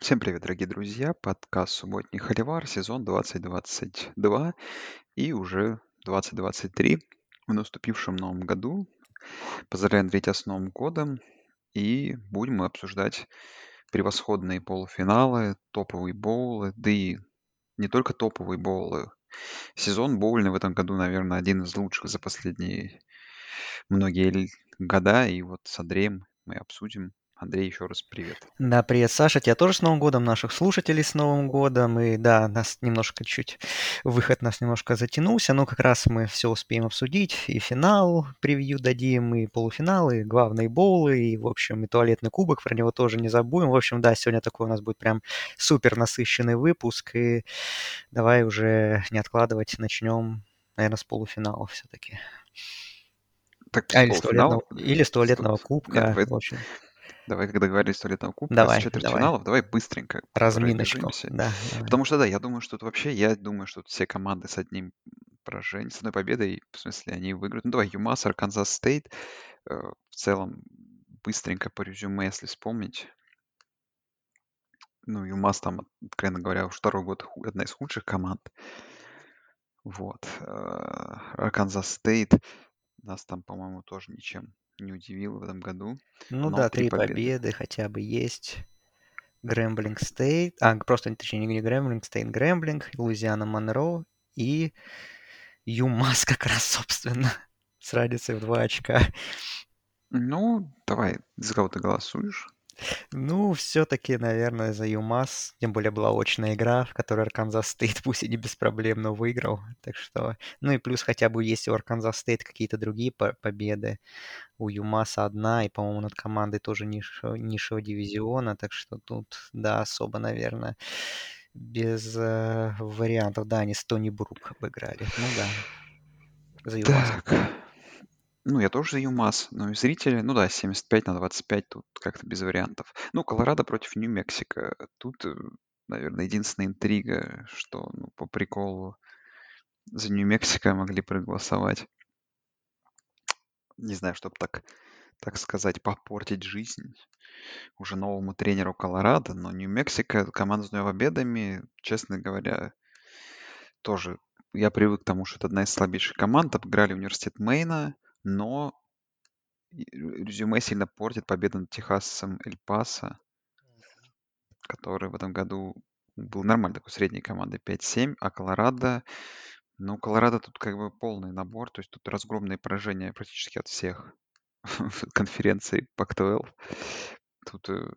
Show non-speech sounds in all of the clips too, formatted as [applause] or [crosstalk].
Всем привет, дорогие друзья! Подкаст «Субботний Холивар», сезон 2022 и уже 2023 в наступившем новом году. Поздравляю, Андрей, тебя с Новым годом. И будем мы обсуждать превосходные полуфиналы, топовые боулы, да и не только топовые боулы. Сезон боульный в этом году, наверное, один из лучших за последние многие года. И вот с Андреем мы обсудим Андрей, еще раз привет. Да, привет, Саша. Тебя тоже с Новым годом, наших слушателей с Новым годом. И да, нас немножко чуть, выход нас немножко затянулся, но как раз мы все успеем обсудить. И финал превью дадим, и полуфинал, и главные боулы, и, в общем, и туалетный кубок, про него тоже не забудем. В общем, да, сегодня такой у нас будет прям супер насыщенный выпуск. И давай уже не откладывать, начнем, наверное, с полуфинала все-таки. Так, а, или, с туалетного, или с туалетного кубка. Нет, в общем. Давай, когда говорили туалетного кубка, давай, с четвертьфиналов, давай. давай быстренько Разминочку, да. Потому что, да, я думаю, что тут вообще, я думаю, что тут все команды с одним поражением, с одной победой, в смысле, они выиграют. Ну, давай, ЮМАС, Арканзас Стейт, э, в целом, быстренько по резюме, если вспомнить. Ну, ЮМАС там, откровенно говоря, уж второй год одна из худших команд. Вот. Э, Арканзас Стейт нас там, по-моему, тоже ничем не удивил в этом году. Ну да, три победы. победы хотя бы есть. Грэмблинг Стейт, а, просто, точнее, не Грэмблинг Стейт, Грэмблинг, Луизиана Монро и ЮМАС как раз, [laughs] собственно, с разницей в два очка. Ну, давай, за кого ты голосуешь? Ну, все-таки, наверное, за ЮМАС. Тем более была очная игра, в которой Арканзас Стейт [laughs] пусть и не беспроблемно выиграл. Так что, ну и плюс хотя бы есть у Арканзас Стейт какие-то другие победы. У ЮМАСа одна, и, по-моему, над командой тоже низшего, низшего дивизиона. Так что тут, да, особо, наверное, без э, вариантов. Да, они с Тони Брук обыграли. Ну да. За ЮМАС. Так. Ну, я тоже за ЮМАС, но и зрители, ну да, 75 на 25 тут как-то без вариантов. Ну, Колорадо против Нью-Мексико. Тут, э, наверное, единственная интрига, что ну, по приколу за Нью-Мексико могли проголосовать. Не знаю, чтобы так, так сказать, попортить жизнь уже новому тренеру Колорадо, но Нью-Мексико, команда с победами, честно говоря, тоже я привык к тому, что это одна из слабейших команд. Обыграли университет Мейна, но резюме сильно портит победа над Техасом Эль-Пасо, который в этом году был нормальной такой средней командой 5-7, а Колорадо, ну, Колорадо тут как бы полный набор, то есть тут разгромные поражения практически от всех [laughs] конференций Pac-12. Тут э,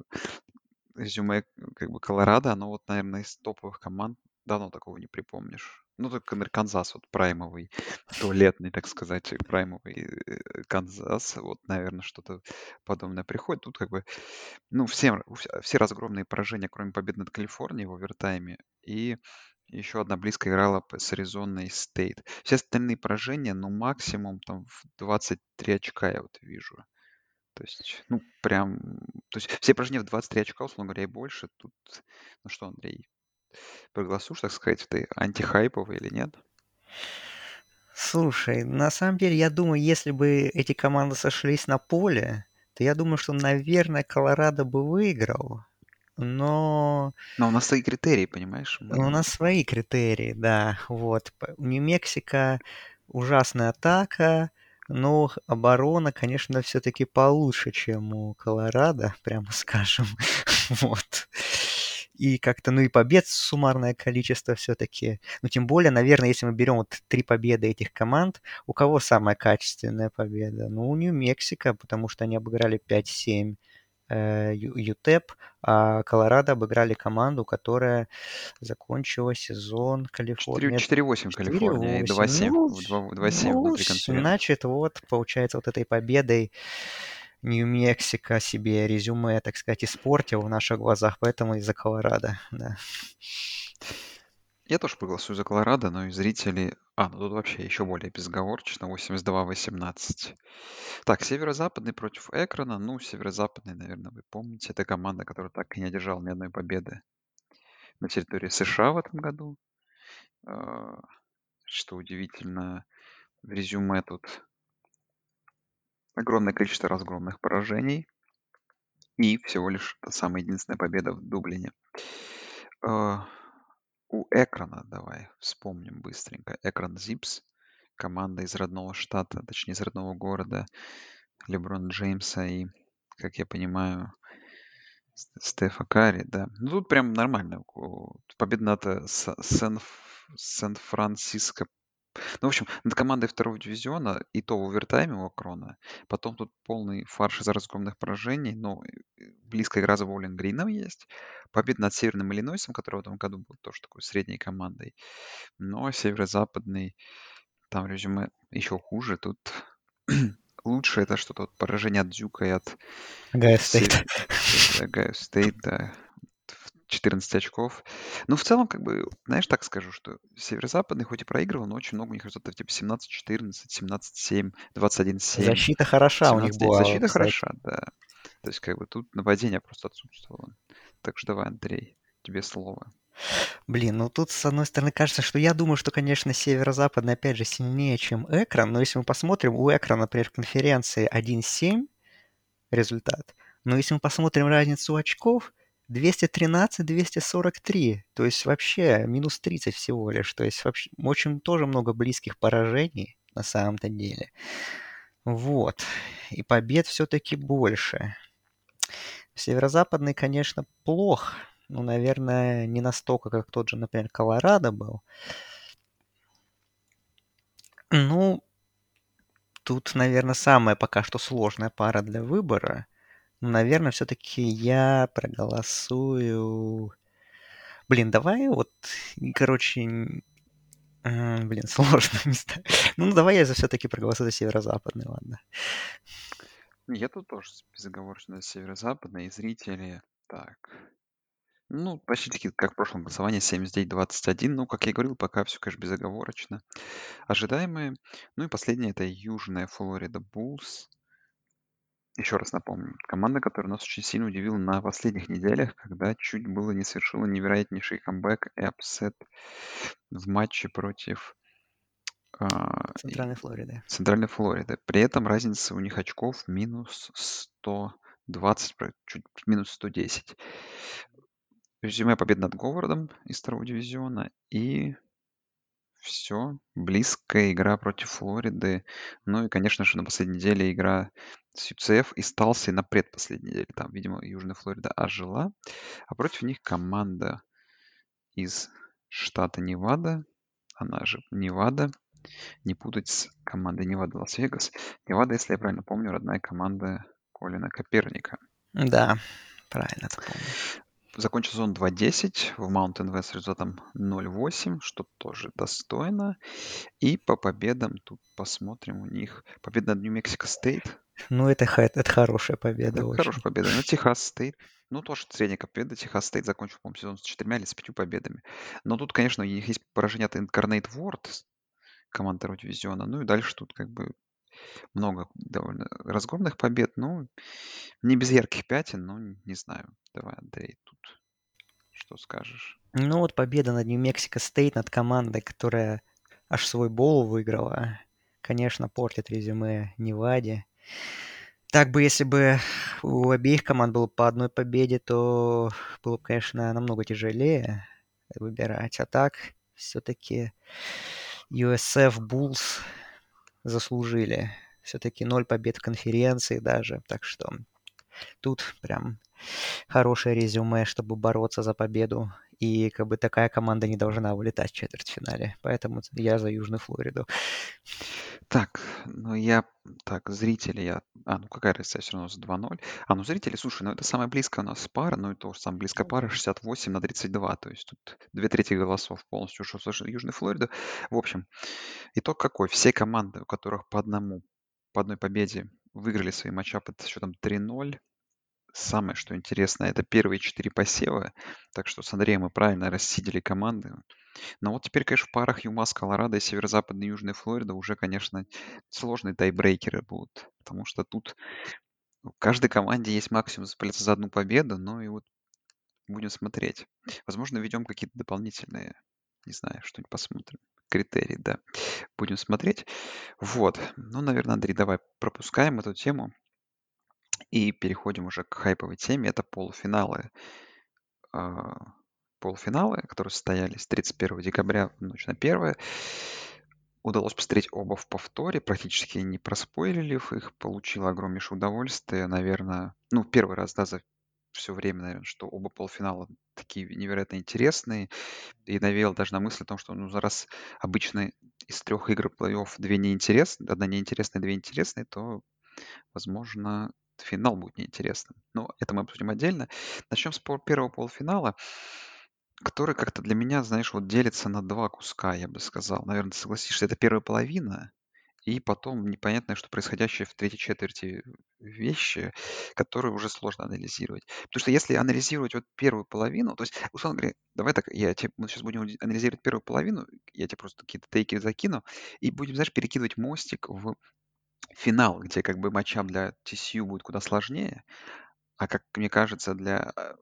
резюме как бы Колорадо, оно вот, наверное, из топовых команд давно такого не припомнишь. Ну, только Канзас, вот праймовый, [laughs] туалетный, так сказать, праймовый э, Канзас, вот, наверное, что-то подобное приходит. Тут как бы, ну, все, все разгромные поражения, кроме победы над Калифорнией в овертайме, и еще одна близко играла с Аризоной Стейт. Все остальные поражения, ну, максимум там в 23 очка я вот вижу. То есть, ну, прям... То есть все поражения в 23 очка, условно говоря, и больше. Тут, ну что, Андрей, проголосуешь, так сказать, ты антихайповый или нет? Слушай, на самом деле, я думаю, если бы эти команды сошлись на поле, то я думаю, что, наверное, Колорадо бы выиграл. Но... Но у нас свои критерии, понимаешь? Мы... У нас свои критерии, да. Вот. У Нью-Мексико ужасная атака, но оборона, конечно, все-таки получше, чем у Колорадо, прямо скажем. [laughs] вот и как-то, ну и побед суммарное количество все-таки. Ну, тем более, наверное, если мы берем вот три победы этих команд, у кого самая качественная победа? Ну, у Нью-Мексико, потому что они обыграли 5-7 э, ЮТЕП, а Колорадо обыграли команду, которая закончила сезон Калифорния. 4-8 Калифорния и 2-7 ну, 2-7 ну, внутри Значит, вот, получается, вот этой победой Нью-Мексико себе резюме, так сказать, испортил в наших глазах, поэтому из-за Колорадо, [laughs] да. Я тоже проголосую за Колорадо, но и зрители... А, ну тут вообще еще более безговорочно, 82-18. Так, северо-западный против Экрана. Ну, северо-западный, наверное, вы помните. Это команда, которая так и не одержала ни одной победы на территории США в этом году. А, что удивительно, в резюме тут огромное количество разгромных поражений. И всего лишь самая единственная победа в Дублине. А, у Экрана давай вспомним быстренько. Экран Зипс, команда из родного штата, точнее из родного города Леброн Джеймса и, как я понимаю, Стефа Карри, да. Ну тут прям нормально. Победа над э, С- Сен- Сан-Франциско ну, в общем, над командой второго дивизиона, и то в овертайме у Акрона. Потом тут полный фарш из разгромных поражений, но э, близкая игра за Боулинг Грином есть. Победа над Северным Иллинойсом, который в этом году был тоже такой средней командой. Но северо-западный, там резюме еще хуже. Тут [clears throat] лучше это что-то вот поражение от Дюка и от Огайо Стейт. Огайо Стейт, да. 14 очков. Ну, в целом, как бы, знаешь, так скажу, что северо-западный хоть и проигрывал, но очень много у них результатов, типа 17-14, 17-7, 21-7, Защита хороша у них 17-9. была, Защита кстати. хороша, да. То есть, как бы, тут нападение просто отсутствовало. Так что давай, Андрей, тебе слово. Блин, ну тут, с одной стороны, кажется, что я думаю, что, конечно, северо-западный, опять же, сильнее, чем Экран, но если мы посмотрим, у Экрана, например, в конференции 1-7 результат, но если мы посмотрим разницу очков, 213-243, то есть вообще минус 30 всего лишь, то есть вообще очень тоже много близких поражений на самом-то деле. Вот, и побед все-таки больше. Северо-западный, конечно, плох, ну, наверное, не настолько, как тот же, например, Колорадо был. Ну, тут, наверное, самая пока что сложная пара для выбора. Наверное, все-таки я проголосую... Блин, давай вот, короче, а, блин, [laughs] сложно. знаю. Ну, давай я все-таки проголосую за северо-западный, ладно. Я тут тоже безоговорочно северо-западный, и зрители, так, ну, почти таки, как в прошлом голосовании, 79-21. Ну, как я говорил, пока все, конечно, безоговорочно. Ожидаемые. Ну и последнее это Южная Флорида Буллс. Еще раз напомню, команда, которая нас очень сильно удивила на последних неделях, когда чуть было не совершила невероятнейший камбэк и upset в матче против а, Центральной Флориды. Центральной Флориды. При этом разница у них очков минус 120, про- чуть минус 110. Резюме победы над Говардом из второго дивизиона и все. Близкая игра против Флориды. Ну и, конечно же, на последней неделе игра с UCF и Сталси на предпоследней неделе. Там, видимо, Южная Флорида ожила. А против них команда из штата Невада. Она же Невада. Не путать с командой Невада Лас-Вегас. Невада, если я правильно помню, родная команда Колина Каперника. Да, правильно ты помню. Закончил сезон 2.10, в Mountain West с результатом 0.8, что тоже достойно. И по победам тут посмотрим у них. Победа над Нью-Мексико Стейт. Ну, это, это хорошая победа Это очень. хорошая победа. На Техас Стейт. Ну, тоже средняя победа. Техас Стейт закончил, по-моему, сезон с четырьмя или с пятью победами. Но тут, конечно, у них есть поражение от Incarnate Word, команда второго дивизиона. Ну и дальше тут как бы много довольно разгромных побед. Ну, не без ярких пятен, но не знаю. Давай, Андрей, тут что скажешь? Ну, вот победа над Нью-Мексико Стейт, над командой, которая аж свой боул выиграла, конечно, портит резюме Неваде. Так бы, если бы у обеих команд было по одной победе, то было бы, конечно, намного тяжелее выбирать. А так, все-таки USF Bulls заслужили. Все-таки ноль побед в конференции даже. Так что тут прям хорошее резюме, чтобы бороться за победу. И как бы такая команда не должна вылетать в четвертьфинале. Поэтому я за Южную Флориду. Так, ну я... Так, зрители я... А, ну какая разница, все равно с 2-0. А, ну зрители, слушай, ну это самая близкая у нас пара, ну и тоже самая близкая пара 68 на 32, то есть тут две трети голосов полностью ушло в Южную Флориду. В общем, итог какой? Все команды, у которых по одному, по одной победе выиграли свои матчапы с счетом 3-0, Самое, что интересно, это первые четыре посева. Так что с Андреем мы правильно рассидели команды. Но вот теперь, конечно, в парах ЮМАС, Колорадо и Северо-Западная Южная Флорида уже, конечно, сложные тайбрейкеры будут. Потому что тут у каждой команде есть максимум зацепляться за одну победу. Ну и вот будем смотреть. Возможно, введем какие-то дополнительные, не знаю, что-нибудь посмотрим. Критерии, да. Будем смотреть. Вот. Ну, наверное, Андрей, давай пропускаем эту тему. И переходим уже к хайповой теме. Это полуфиналы. Полуфиналы, которые состоялись 31 декабря в ночь на 1. Удалось посмотреть оба в повторе, практически не проспойлили их, получил огромнейшее удовольствие, наверное, ну, первый раз, да, за все время, наверное, что оба полуфинала такие невероятно интересные, и навеял даже на мысль о том, что, ну, раз обычно из трех игр плей-офф две неинтересные, одна неинтересная, две интересные, то, возможно, финал будет неинтересным. Но это мы обсудим отдельно. Начнем с первого полуфинала, который как-то для меня, знаешь, вот делится на два куска, я бы сказал. Наверное, согласишься, это первая половина, и потом непонятное, что происходящее в третьей четверти вещи, которые уже сложно анализировать. Потому что если анализировать вот первую половину, то есть, условно говоря, давай так, я тебе, мы сейчас будем анализировать первую половину, я тебе просто какие-то тейки закину, и будем, знаешь, перекидывать мостик в финал, где как бы матчам для TCU будет куда сложнее, а как мне кажется, для э,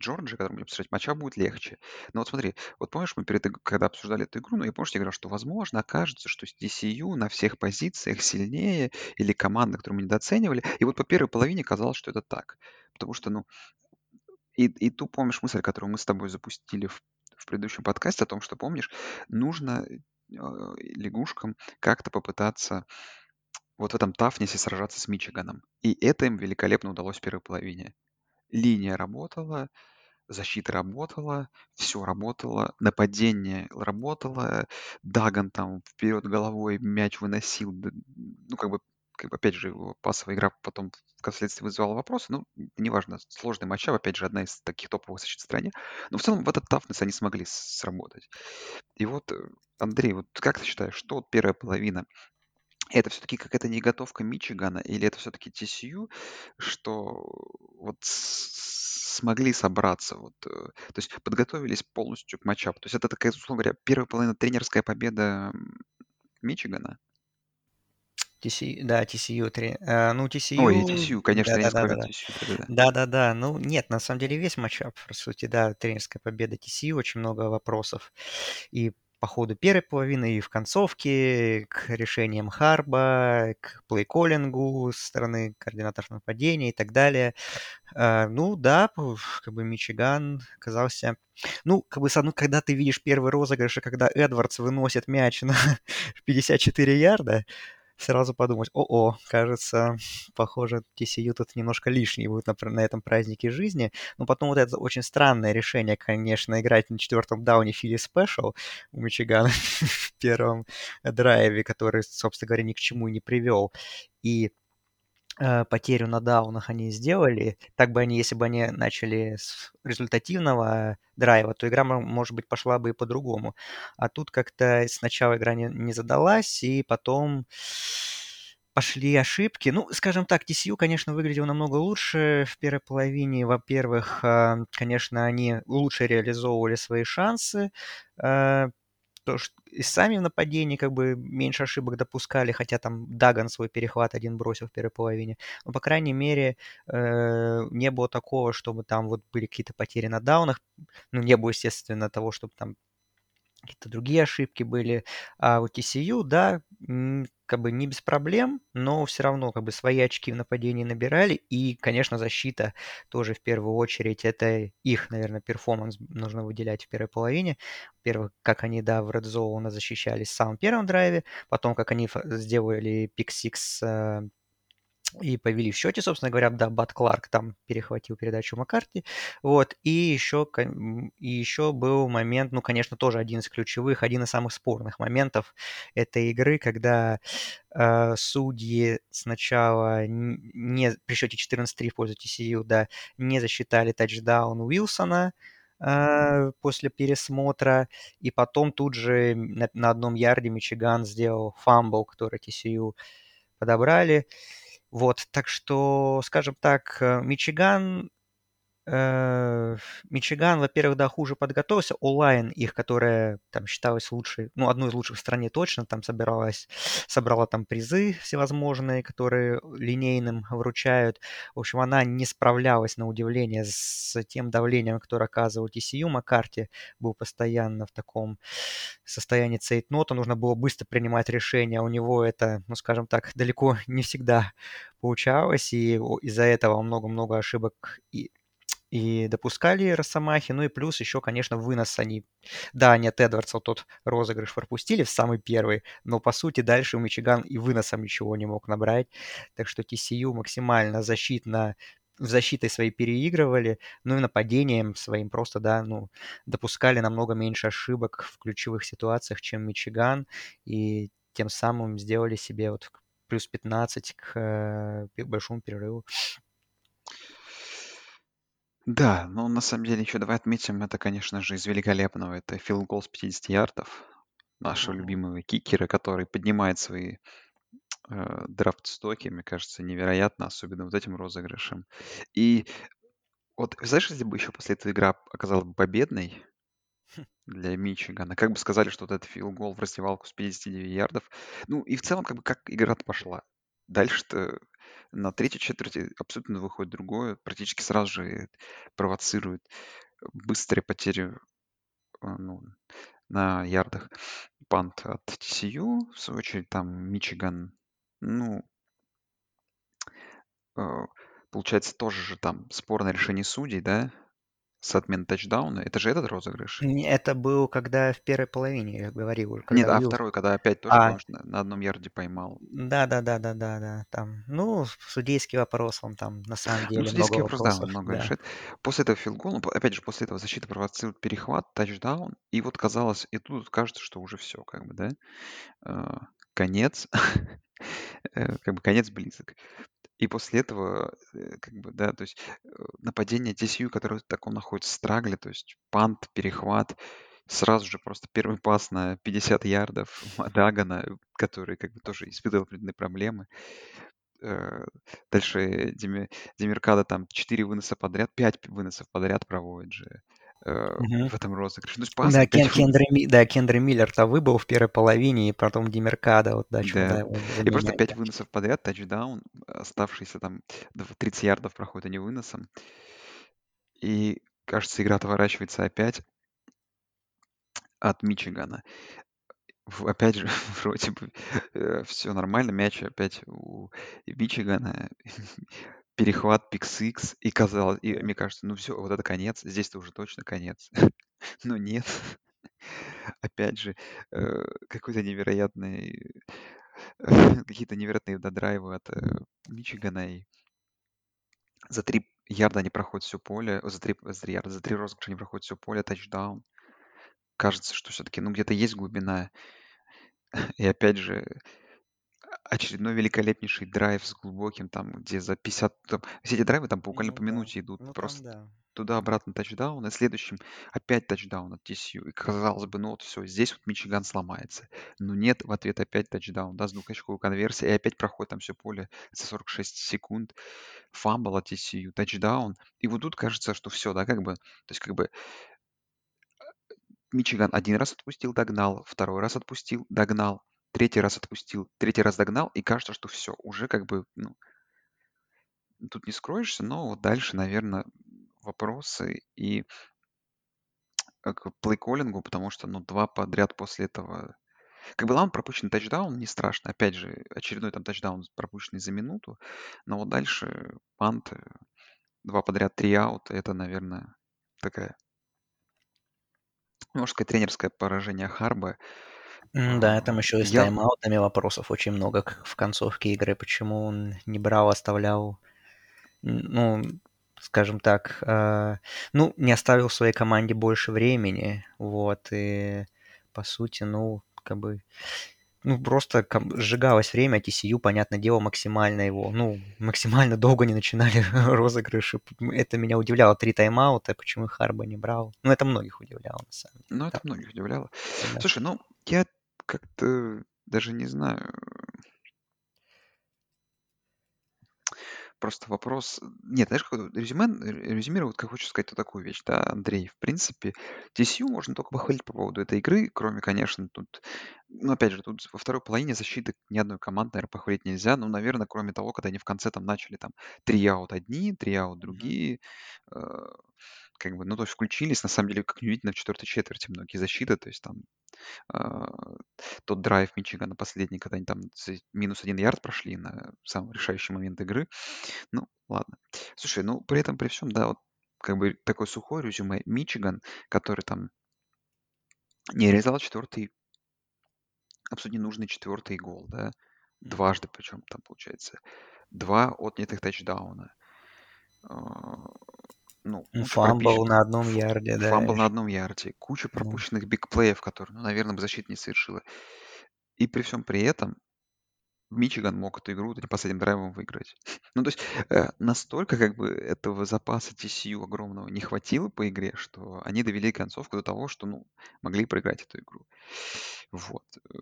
Джорджи, который будем обсуждать, матча будет легче. Но вот смотри, вот помнишь, мы перед, иг- когда обсуждали эту игру, ну, я помню, я говорил, что, возможно, окажется, что с TCU на всех позициях сильнее или команда, которую мы недооценивали. И вот по первой половине казалось, что это так. Потому что, ну, и, и ту, помнишь, мысль, которую мы с тобой запустили в, в предыдущем подкасте о том, что, помнишь, нужно э, лягушкам как-то попытаться вот в этом Тафнисе сражаться с Мичиганом. И это им великолепно удалось в первой половине. Линия работала, защита работала, все работало, нападение работало, Даган там вперед головой мяч выносил, ну, как бы, как бы, опять же, его пасовая игра потом впоследствии вызывала вопросы, ну, неважно, сложный матчап, опять же, одна из таких топовых защит в стране, но в целом в этот тафнес они смогли сработать. И вот, э, Андрей, вот как ты считаешь, что первая половина это все-таки какая-то неготовка Мичигана или это все-таки TCU, что вот с- смогли собраться, вот, э, то есть подготовились полностью к матчапу. То есть это такая, условно говоря, первая половина тренерская победа м, Мичигана. TCU, да, TCU, три- э, ну, Ой, TCU, TCU, конечно, тренерская победа да-да-да-да-да. TCU, да-да-да. Да-да-да, ну нет, на самом деле весь матчап, по сути, да, тренерская победа TCU, очень много вопросов и по ходу первой половины, и в концовке, к решениям Харба, к плей-коллингу со стороны координаторов нападения и так далее. Э, ну да, как бы Мичиган оказался... Ну, как бы, одной, когда ты видишь первый розыгрыш, и когда Эдвардс выносит мяч на [laughs] 54 ярда, сразу подумать, о-о, кажется, похоже, TCU тут немножко лишний будет на, на этом празднике жизни. Но потом вот это очень странное решение, конечно, играть на четвертом дауне Фили Спешл у Мичигана [laughs] в первом драйве, который, собственно говоря, ни к чему и не привел. И э, потерю на даунах они сделали. Так бы они, если бы они начали с результативного драйва, то игра, мо- может быть, пошла бы и по-другому. А тут как-то сначала игра не, не задалась, и потом пошли ошибки. Ну, скажем так, TCU, конечно, выглядел намного лучше в первой половине. Во-первых, а, конечно, они лучше реализовывали свои шансы. То, что и сами в нападении как бы меньше ошибок допускали, хотя там Даган свой перехват один бросил в первой половине. Но, по крайней мере, э, не было такого, чтобы там вот были какие-то потери на даунах. Ну, не было, естественно, того, чтобы там какие-то другие ошибки были. А вот TCU, да, как бы не без проблем, но все равно как бы свои очки в нападении набирали. И, конечно, защита тоже в первую очередь. Это их, наверное, performance нужно выделять в первой половине. Во-первых, как они, да, в Red Zone защищались в самом первом драйве, потом, как они сделали pick-six и повели в счете, собственно говоря, да, Бад Кларк там перехватил передачу Маккарти, вот, и еще, и еще был момент, ну, конечно, тоже один из ключевых, один из самых спорных моментов этой игры, когда э, судьи сначала не, при счете 14-3 в пользу TCU, да, не засчитали тачдаун Уилсона, э, после пересмотра, и потом тут же на, на одном ярде Мичиган сделал фамбл, который TCU подобрали. Вот, так что, скажем так, э, Мичиган Мичиган, во-первых, да, хуже подготовился. Олайн их, которая там считалась лучшей, ну, одной из лучших в стране точно, там собиралась, [sniffs] собрала там призы всевозможные, которые линейным вручают. В общем, она не справлялась, на удивление, с тем давлением, которое оказывал TCU. Маккарти был постоянно в таком [sniffs] состоянии цейтнота, нужно было быстро принимать решения. У него это, ну, скажем так, далеко [laughs] не всегда получалось, и из-за этого много-много ошибок и и допускали Росомахи. Ну и плюс еще, конечно, вынос они... Да, нет, Эдвардса вот тот розыгрыш пропустили в самый первый, но по сути дальше Мичиган и выносом ничего не мог набрать. Так что TCU максимально защитно в защитой своей переигрывали, ну и нападением своим просто, да, ну, допускали намного меньше ошибок в ключевых ситуациях, чем Мичиган, и тем самым сделали себе вот плюс 15 к э, большому перерыву. Да, но на самом деле еще давай отметим, это, конечно же, из великолепного. Это филд гол с 50 ярдов. Нашего любимого кикера, который поднимает свои э, драфт-стоки, мне кажется, невероятно, особенно вот этим розыгрышем. И вот, знаешь, если бы еще после этого игра оказалась бы победной для Мичигана, как бы сказали, что вот этот филд гол в раздевалку с 59 ярдов. Ну и в целом, как бы, как игра-то пошла. Дальше-то на третьей четверти абсолютно выходит другое, практически сразу же провоцирует быстрые потери а, ну, на ярдах. Пант от TCU, в свою очередь, там Мичиган, ну, а, получается, тоже же там спорное решение судей, да, с отмен тачдауна. Это же этот розыгрыш? Это был, когда в первой половине, я говорил. Когда Нет, а второй, когда опять тоже, а... на, одном ярде поймал. Да, да, да, да, да, да. Там, ну, судейский вопрос, он там на самом деле ну, судейский много вопрос, вопросов. да, много да. решает. После этого филгола, ну, опять же, после этого защита провоцирует перехват, тачдаун, и вот казалось, и тут кажется, что уже все, как бы, да, а, конец, [laughs] э, как бы конец близок. И после этого, э, как бы, да, то есть э, нападение TCU, которое в таком находится страгле, то есть пант, перехват, сразу же просто первый пас на 50 ярдов [laughs] Дагана, который как бы тоже испытывал определенные проблемы. Э, дальше Деми, Демиркада там 4 выноса подряд, 5 выносов подряд проводит же угу. в этом розыгрыше. Ну, пас, да, Кен, Кендри, да, Кендри Миллер-то выбыл в первой половине, и потом Демеркада вот дальше. Да. да и просто 5 выносов подряд, тачдаун, оставшиеся там 30 ярдов проходит они выносом. И, кажется, игра отворачивается опять от Мичигана. Опять же, [laughs] вроде бы э, все нормально, мяч опять у Мичигана перехват пикс и казалось, и мне кажется, ну все, вот это конец, здесь-то уже точно конец. [laughs] Но нет. Опять же, э, какой-то невероятный, [laughs] какие-то невероятные додрайвы от э, Мичигана. И за три ярда они проходят все поле, за три, за три ярда, за три розыгрыша они проходят все поле, тачдаун. Кажется, что все-таки, ну, где-то есть глубина. [laughs] И опять же, очередной великолепнейший драйв с глубоким, там, где за 50... Там, все эти драйвы там буквально Ну по да, минуте идут. ну Просто да. туда-обратно тачдаун, и следующим опять тачдаун от TCU. И казалось бы, ну вот все, здесь вот Мичиган сломается. Но нет, в ответ опять тачдаун, да, с двухочковой конверсией, и опять проходит там все поле за 46 секунд. Фамбл от TCU, тачдаун. И вот тут кажется, что все, да, как бы, то есть как бы Мичиган один раз отпустил, догнал, второй раз отпустил, догнал, третий раз отпустил, третий раз догнал, и кажется, что все, уже как бы, ну, тут не скроешься, но вот дальше, наверное, вопросы и э, к плей-коллингу, потому что, ну, два подряд после этого... Как бы ладно, пропущенный тачдаун, не страшно. Опять же, очередной там тачдаун пропущенный за минуту, но вот дальше пант, э, два подряд, три аута, это, наверное, такая, можно сказать, тренерское поражение Харба. Да, там еще и с Я... тайм-аутами вопросов очень много в концовке игры, почему он не брал, оставлял, ну, скажем так, э, ну, не оставил своей команде больше времени, вот, и по сути, ну, как бы, ну, просто сжигалось время, TCU, понятное дело, максимально его, ну, максимально долго не начинали [laughs] розыгрыши. Это меня удивляло. Три тайм-аута, почему Харба не брал. Ну, это многих удивляло, на самом деле. Ну, это Там. многих удивляло. Да. Слушай, ну, я как-то даже не знаю. Просто вопрос... Нет, знаешь, какое резюме, резюмировать, как хочу сказать вот такую вещь, да, Андрей. В принципе, TCU можно только похвалить по поводу этой игры, кроме, конечно, тут... Ну, опять же, тут во второй половине защиты ни одной команды, наверное, похвалить нельзя. Ну, наверное, кроме того, когда они в конце там начали там три аут одни, три аут другие, э, как бы, ну, то есть включились, на самом деле, как неудивительно, в четвертой четверти многие защиты, то есть там а, тот драйв Мичигана последний, когда они там минус один ярд прошли на самый решающий момент игры. Ну, ладно. Слушай, ну, при этом, при всем, да, вот как бы такой сухой резюме. Мичиган, который там не резал четвертый, абсолютно ненужный четвертый гол, да, дважды причем там получается. Два отнятых тачдауна. Ну, куча Фамбл на одном ярде, да. Фамбл на одном ярде. Куча ну. пропущенных бигплеев, которые, ну, наверное, бы защита не совершила. И при всем при этом Мичиган мог эту игру этим последним драйвом выиграть. [laughs] Ну, то есть э, настолько как бы этого запаса TCU огромного не хватило по игре, что они довели концовку до того, что, ну, могли проиграть эту игру. Вот. Э,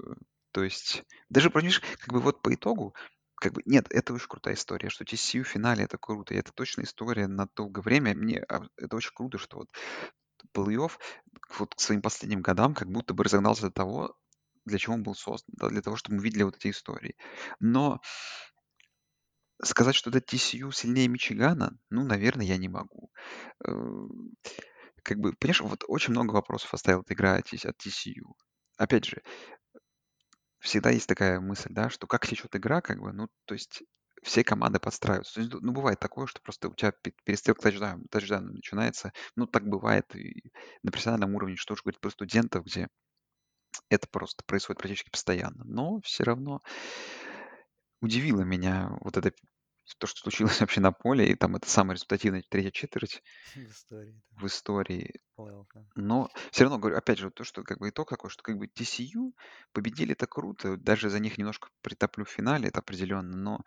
то есть даже, понимаешь, как бы вот по итогу как бы, нет, это очень крутая история, что TCU в финале это круто, и это точно история на долгое время. Мне а, это очень круто, что вот плей-офф вот к своим последним годам как будто бы разогнался до того, для чего он был создан, да, для того, чтобы мы видели вот эти истории. Но сказать, что это TCU сильнее Мичигана, ну, наверное, я не могу. Э, как бы, понимаешь, вот очень много вопросов оставила эта игра от TCU. Опять же, всегда есть такая мысль, да, что как течет игра, как бы, ну, то есть все команды подстраиваются. То есть, ну, бывает такое, что просто у тебя перестрелка тачдаун, тачдаун начинается. Ну, так бывает и на профессиональном уровне, что уж говорить про студентов, где это просто происходит практически постоянно. Но все равно удивило меня вот это то, что случилось [laughs] вообще на поле, и там это самая результативная третья четверть [laughs] в истории. В истории. Но все равно, говорю, опять же, то, что как бы итог такой, что как бы TCU победили, это круто, даже за них немножко притоплю в финале, это определенно, но,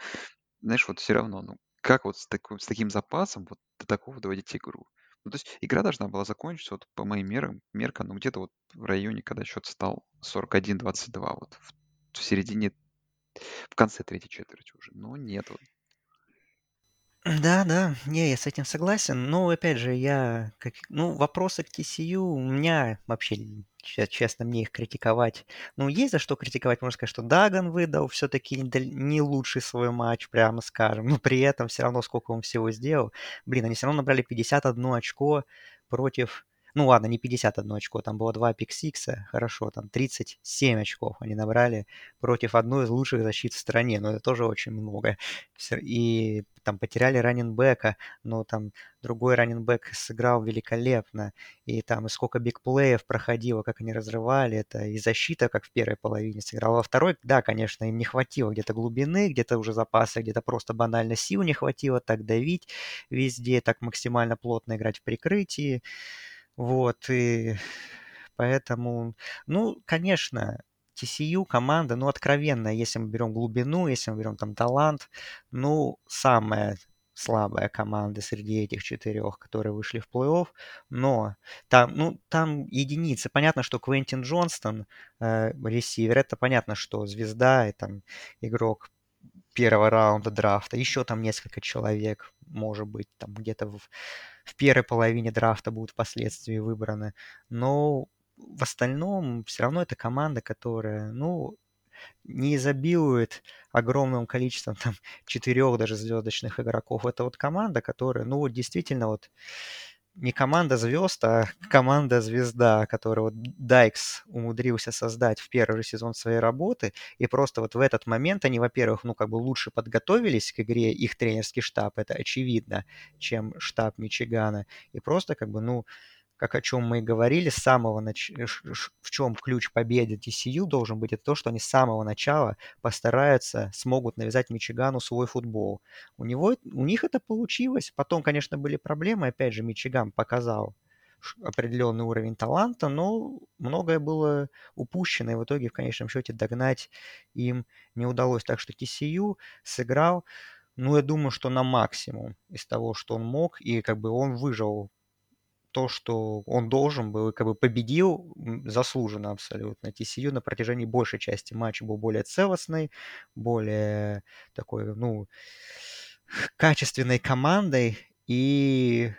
знаешь, вот все равно, ну, как вот с, такой, с таким запасом вот до такого доводить игру? Ну, то есть игра должна была закончиться, вот по моим мерам, меркам, ну, где-то вот в районе, когда счет стал 41-22, вот в, в середине, в конце третьей четверти уже. Но нет, вот да, да, не, я с этим согласен. Но, опять же, я, как, ну, вопросы к TCU у меня вообще, честно, мне их критиковать. Ну, есть за что критиковать. Можно сказать, что Даган выдал все-таки не лучший свой матч, прямо скажем. Но при этом все равно сколько он всего сделал. Блин, они все равно набрали 51 очко против ну ладно, не 51 очко, там было 2 пиксикса, хорошо, там 37 очков они набрали против одной из лучших защит в стране, но это тоже очень много. И там потеряли раненбека, но там другой раненбек сыграл великолепно, и там и сколько бигплеев проходило, как они разрывали это, и защита, как в первой половине сыграла. Во второй, да, конечно, им не хватило где-то глубины, где-то уже запаса, где-то просто банально сил не хватило так давить везде, так максимально плотно играть в прикрытии. Вот, и [sighs] поэтому, ну, конечно, TCU команда, ну, откровенно, если мы берем глубину, если мы берем там талант, ну, самая слабая команда среди этих четырех, которые вышли в плей-офф, но там, ну, там единицы. Понятно, что Квентин Джонстон, э, ресивер, это понятно, что звезда и там игрок первого раунда драфта, еще там несколько человек, может быть, там где-то в, в первой половине драфта будут впоследствии выбраны. Но в остальном все равно это команда, которая, ну, не изобилует огромным количеством там [laughs] четырех даже звездочных игроков. Это вот команда, которая, ну вот действительно вот не команда звезд, а команда звезда, которую вот Дайкс умудрился создать в первый же сезон своей работы. И просто вот в этот момент они, во-первых, ну как бы лучше подготовились к игре, их тренерский штаб, это очевидно, чем штаб Мичигана. И просто как бы, ну, как о чем мы и говорили, с самого нач... в чем ключ победы TCU должен быть, это то, что они с самого начала постараются, смогут навязать Мичигану свой футбол. У, него, у них это получилось. Потом, конечно, были проблемы. Опять же, Мичиган показал определенный уровень таланта, но многое было упущено, и в итоге в конечном счете догнать им не удалось. Так что TCU сыграл, ну, я думаю, что на максимум из того, что он мог, и как бы он выжил то, что он должен был, и как бы победил заслуженно абсолютно. TCU на протяжении большей части матча был более целостный, более такой, ну, качественной командой и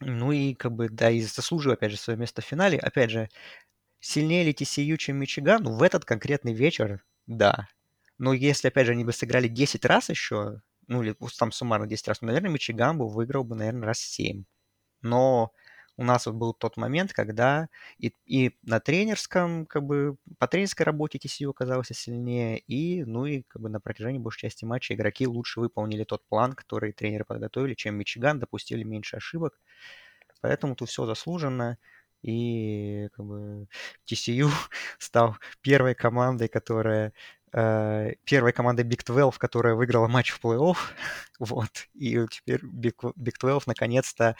ну и как бы, да, и заслужил, опять же, свое место в финале. Опять же, сильнее ли TCU, чем Мичиган? Ну, в этот конкретный вечер, да. Но если, опять же, они бы сыграли 10 раз еще, ну, или там суммарно 10 раз, ну, наверное, Мичиган бы выиграл бы, наверное, раз 7. Но у нас вот был тот момент, когда и, и на тренерском, как бы, по тренерской работе TCU оказался сильнее, и, ну, и, как бы, на протяжении большей части матча игроки лучше выполнили тот план, который тренеры подготовили, чем Мичиган, допустили меньше ошибок. Поэтому тут все заслуженно. И как бы TCU [laughs] стал первой командой, которая первой командой Big 12, которая выиграла матч в плей-офф. [laughs] вот. И теперь Big, Big 12 наконец-то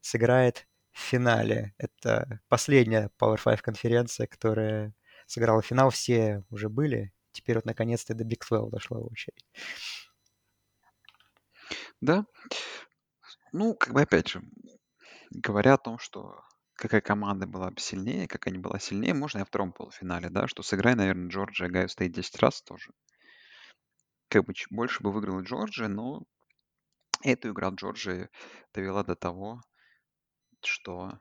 сыграет в финале. Это последняя Power 5 конференция, которая сыграла финал. Все уже были. Теперь вот наконец-то до Big 12 дошла очередь. Да. Ну, как бы опять же, говоря о том, что какая команда была бы сильнее, какая не была сильнее, можно и во втором полуфинале, да, что сыграй, наверное, Джорджия, Гайо стоит 10 раз тоже. Как бы больше бы выиграла Джорджия, но эту игру Джорджия довела до того, что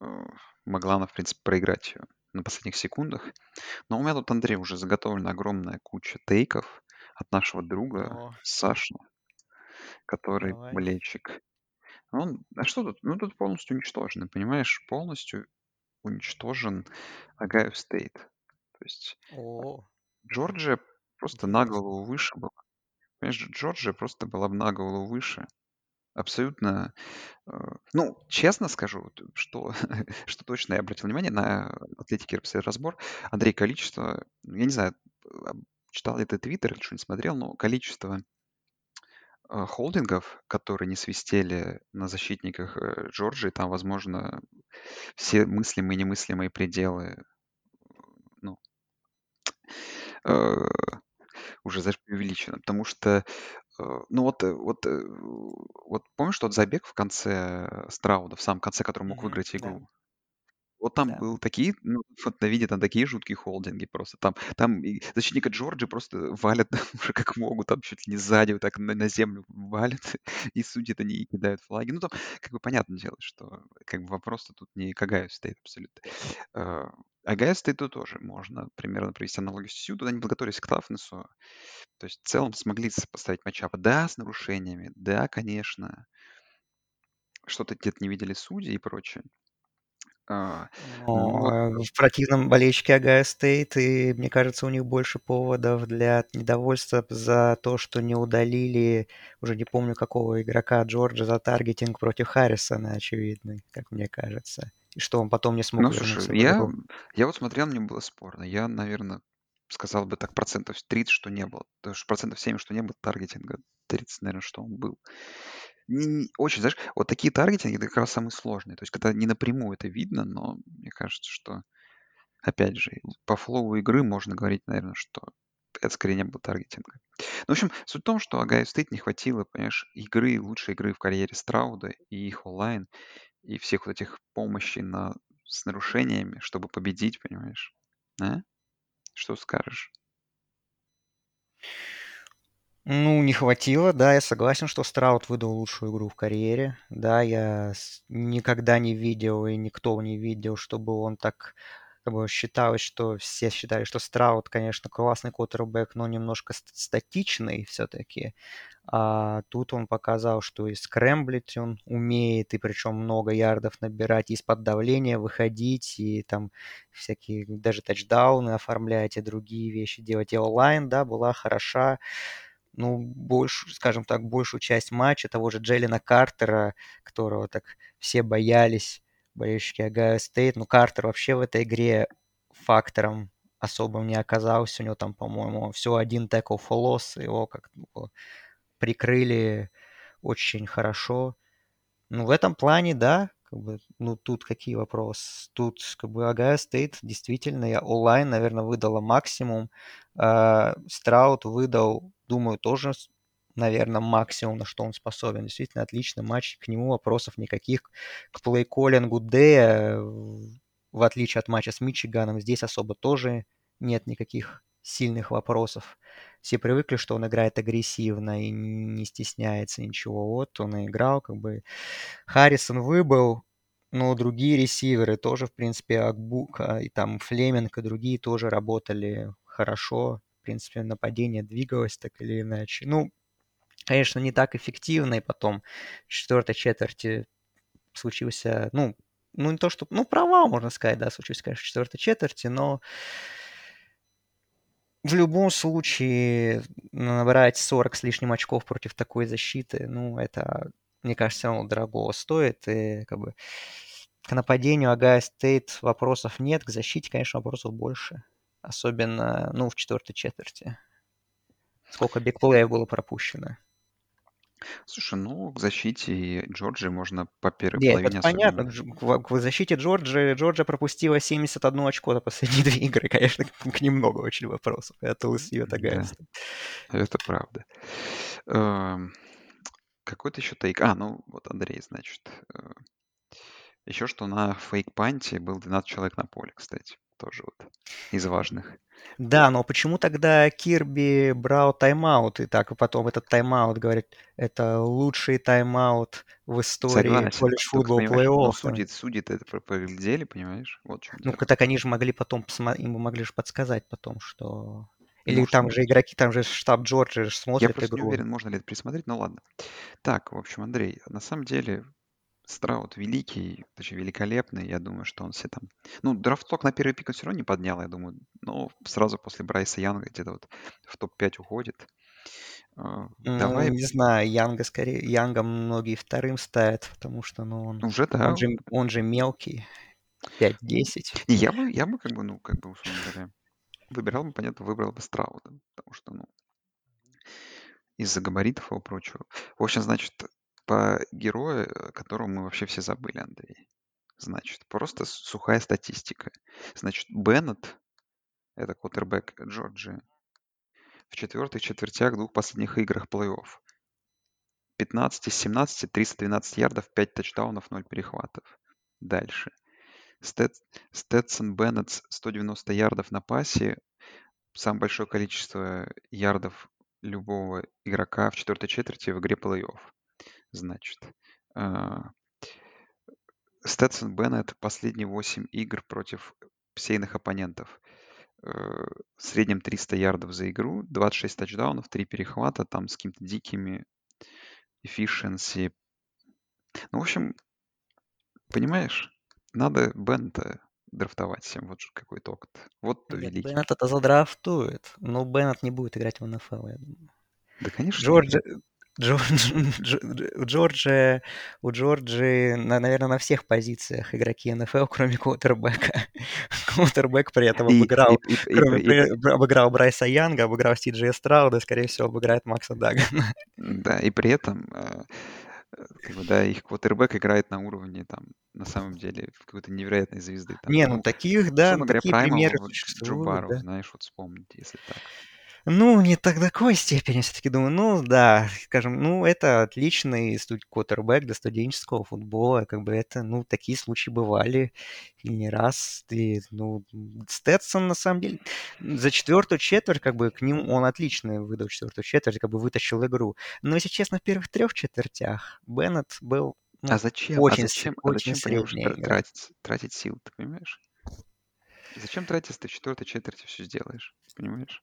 э, могла она, в принципе, проиграть ее на последних секундах. Но у меня тут, Андрей, уже заготовлена огромная куча тейков от нашего друга О, Саши, который давай. болельщик. Он, а что тут? Ну, тут полностью уничтожен, понимаешь? Полностью уничтожен Огайо Стейт. То есть О, Джорджия просто на голову выше была. Понимаешь, Джорджия просто была бы на голову выше. Абсолютно Э, ну, честно скажу, что, [laughs] что точно я обратил внимание на Атлетике разбор. Андрей, количество, ну, я не знаю, читал ли ты Твиттер или что-нибудь смотрел, но количество э, холдингов, которые не свистели на защитниках э, Джорджии, там, возможно, все мыслимые и немыслимые пределы, ну, э, уже преувеличено, потому что Э, ну вот, э, вот, э, вот помнишь тот забег в конце э, Страуда, в самом конце, который мог Мгм, выиграть да, игру? Вот там да. был такие, ну, [laughs] вот на виде там такие жуткие холдинги просто. Там, там и защитника Джорджи просто валят [laughs] уже как могут, там чуть ли не сзади вот так на, на землю валят, [laughs] и судьи-то не кидают флаги. Ну, там, как бы, понятное дело, что как бы вопрос-то тут не к Агаю стоит абсолютно. Агаю стоит тут тоже можно примерно провести аналогию с Сью, туда не подготовились к Тафнесу, то есть в целом смогли поставить матчапы. Да, с нарушениями, да, конечно. Что-то где-то не видели судьи и прочее. А, но Но, э, в противном болельщике Огайо Стейт, и мне кажется, у них больше поводов для недовольства за то, что не удалили, уже не помню какого игрока Джорджа за таргетинг против Харрисона, очевидный, как мне кажется. И что он потом не смог ну, слушай, я, я вот смотрел, мне было спорно. Я, наверное, сказал бы так процентов 30, что не было. Потому что процентов 7, что не было таргетинга. 30, наверное, что он был. Не- не- очень, знаешь, вот такие таргетинги, это как раз самые сложные. То есть, когда не напрямую это видно, но мне кажется, что, опять же, по flow игры можно говорить, наверное, что это скорее не было таргетинга. Ну, в общем, суть в том, что Огайо Стейт не хватило, понимаешь, игры, лучшей игры в карьере Страуда и их O-line, и всех вот этих помощей на, с нарушениями, чтобы победить, понимаешь? А? Что скажешь? Ну, не хватило, да, я согласен, что Страут выдал лучшую игру в карьере. Да, я никогда не видел, и никто не видел, чтобы он так как бы считалось, что все считали, что Страут, конечно, классный квотербек, но немножко ст- статичный все-таки. А тут он показал, что и скрэмблить он умеет, и причем много ярдов набирать, из-под давления выходить, и там всякие даже тачдауны оформлять, и другие вещи делать. И O-line, да, была хороша ну, больше, скажем так, большую часть матча того же Джейлена Картера, которого так все боялись, болельщики Огайо Стейт. Ну, Картер вообще в этой игре фактором особым не оказался. У него там, по-моему, всего один for loss, его как прикрыли очень хорошо. Ну, в этом плане, да, как бы, ну, тут какие вопросы? Тут, как бы, Огайо Стейт действительно, O-line, наверное, выдала максимум. А, Страуд выдал, думаю, тоже, наверное, максимум, на что он способен. Действительно, отличный матч, к нему вопросов никаких. К плей-коллингу Дэя, в отличие от матча с Мичиганом, здесь особо тоже нет никаких сильных вопросов. все привыкли, что он играет агрессивно и не стесняется ничего. Вот он и играл, как бы Харрисон выбыл, но другие ресиверы тоже, в принципе, Акбука и там Флеминг и другие тоже работали хорошо. Принципе, нападение двигалось так или иначе. Ну, конечно, не так эффективно, и потом в четвертой четверти случился, ну, ну не то, что, ну, провал, можно сказать, да, случился, конечно, в четвертой четверти, но в любом случае набрать 40 с лишним очков против такой защиты, ну, это, мне кажется, все равно дорогого стоит, и как бы к нападению Агая Стейт вопросов нет, к защите, конечно, вопросов больше. Особенно, ну, в четвертой четверти. Сколько бигплеев было пропущено. Слушай, ну, к защите Джорджии можно по первой Нет, половине это понятно. К, к защите Джорджии Джорджия пропустила 71 очко за последние [laughs] две игры. Конечно, к ним много очень вопросов. Это лысый да, это правда. Эм, какой-то еще тейк. А, ну вот Андрей, значит. Э, еще что на фейк-панте был 12 человек на поле, кстати. Тоже вот из важных. Да, но почему тогда Кирби брал тайм-аут, и так и потом этот тайм-аут, говорит, это лучший тайм-аут в истории College Football Playoff. Ну, судьи, судьи это поглядели, понимаешь? Вот ну, так они же могли потом, им могли же подсказать потом, что... Или Может, там же игроки, там же штаб Джорджии смотрит Я просто игру. не уверен, можно ли это пересмотреть, но ладно. Так, в общем, Андрей, на самом деле Страуд великий, точнее великолепный. Я думаю, что он все там... Ну, draft stock на первый пик он все равно не поднял, я думаю. Но сразу после Брайса Янга где-то вот в топ-5 уходит. Uh, Давай... Ну, не знаю, Янга скорее... Янга многие вторым ставят, потому что, ну, он... Уже, да. Он же, он же мелкий. 5-10. И я бы, я бы как бы, ну, как бы, условно говоря, выбирал бы, понятно, выбрал бы Страуда. Потому что, ну, из-за габаритов и прочего. В общем, значит, по герою, которого мы вообще все забыли, Андрей. Значит, просто сухая статистика. Значит, Беннет, это квотербек Джорджии, в четвертых четвертях двух последних играх плей-офф. 15 из 17, 312 ярдов, 5 тачдаунов, 0 перехватов. Дальше. Стэтсон Беннет 190 ярдов на пасе. Самое большое количество ярдов любого игрока в четвертой четверти в игре плей-офф. Значит, а, Стэтсон Беннет последние 8 игр против сейных оппонентов. Э, в среднем 300 ярдов за игру, 26 тачдаунов, 3 перехвата, там с какими-то дикими efficiency. Ну, в общем, понимаешь, надо Беннета драфтовать всем. Вот какой-то опыт. Вот Нет, великий. Беннет это задрафтует, но Беннет не будет играть в НФЛ, я думаю. Да, конечно. Джорджи, Джордж, [laughs] у Джорджи, у Джорджи, наверное, на всех позициях игроки НФЛ, [laughs] кроме квотербека. Квотербек при этом обыграл, и, и, кроме, и, при, обыграл Брайса Янга, обыграл Си Джей Страуда, скорее всего, обыграет Макса Дагана. Да, и при этом э, как бы, да, их квотербек играет на уровне, там, на самом деле, какой-то невероятной звезды. Там, Не, ну, ну таких, да, такие говоря, примеры вот, Джо Барроу, да. знаешь, вот вспомнить, если так. Ну, не так до такой степени все-таки думаю. Ну, да, скажем, ну, это отличный квотербек для студенческого футбола. Как бы это, ну, такие случаи бывали и не раз. И, ну, Стэтсон, на самом деле, за четвертую четверть, как бы, к ним он отлично выдал четвертую четверть, как бы вытащил игру. Но, если честно, в первых трех четвертях Беннет был ну, а зачем, очень, а зачем, очень а зачем тратить, тратить сил, ты понимаешь? Зачем тратить, ты в четвертой четверти все сделаешь, понимаешь?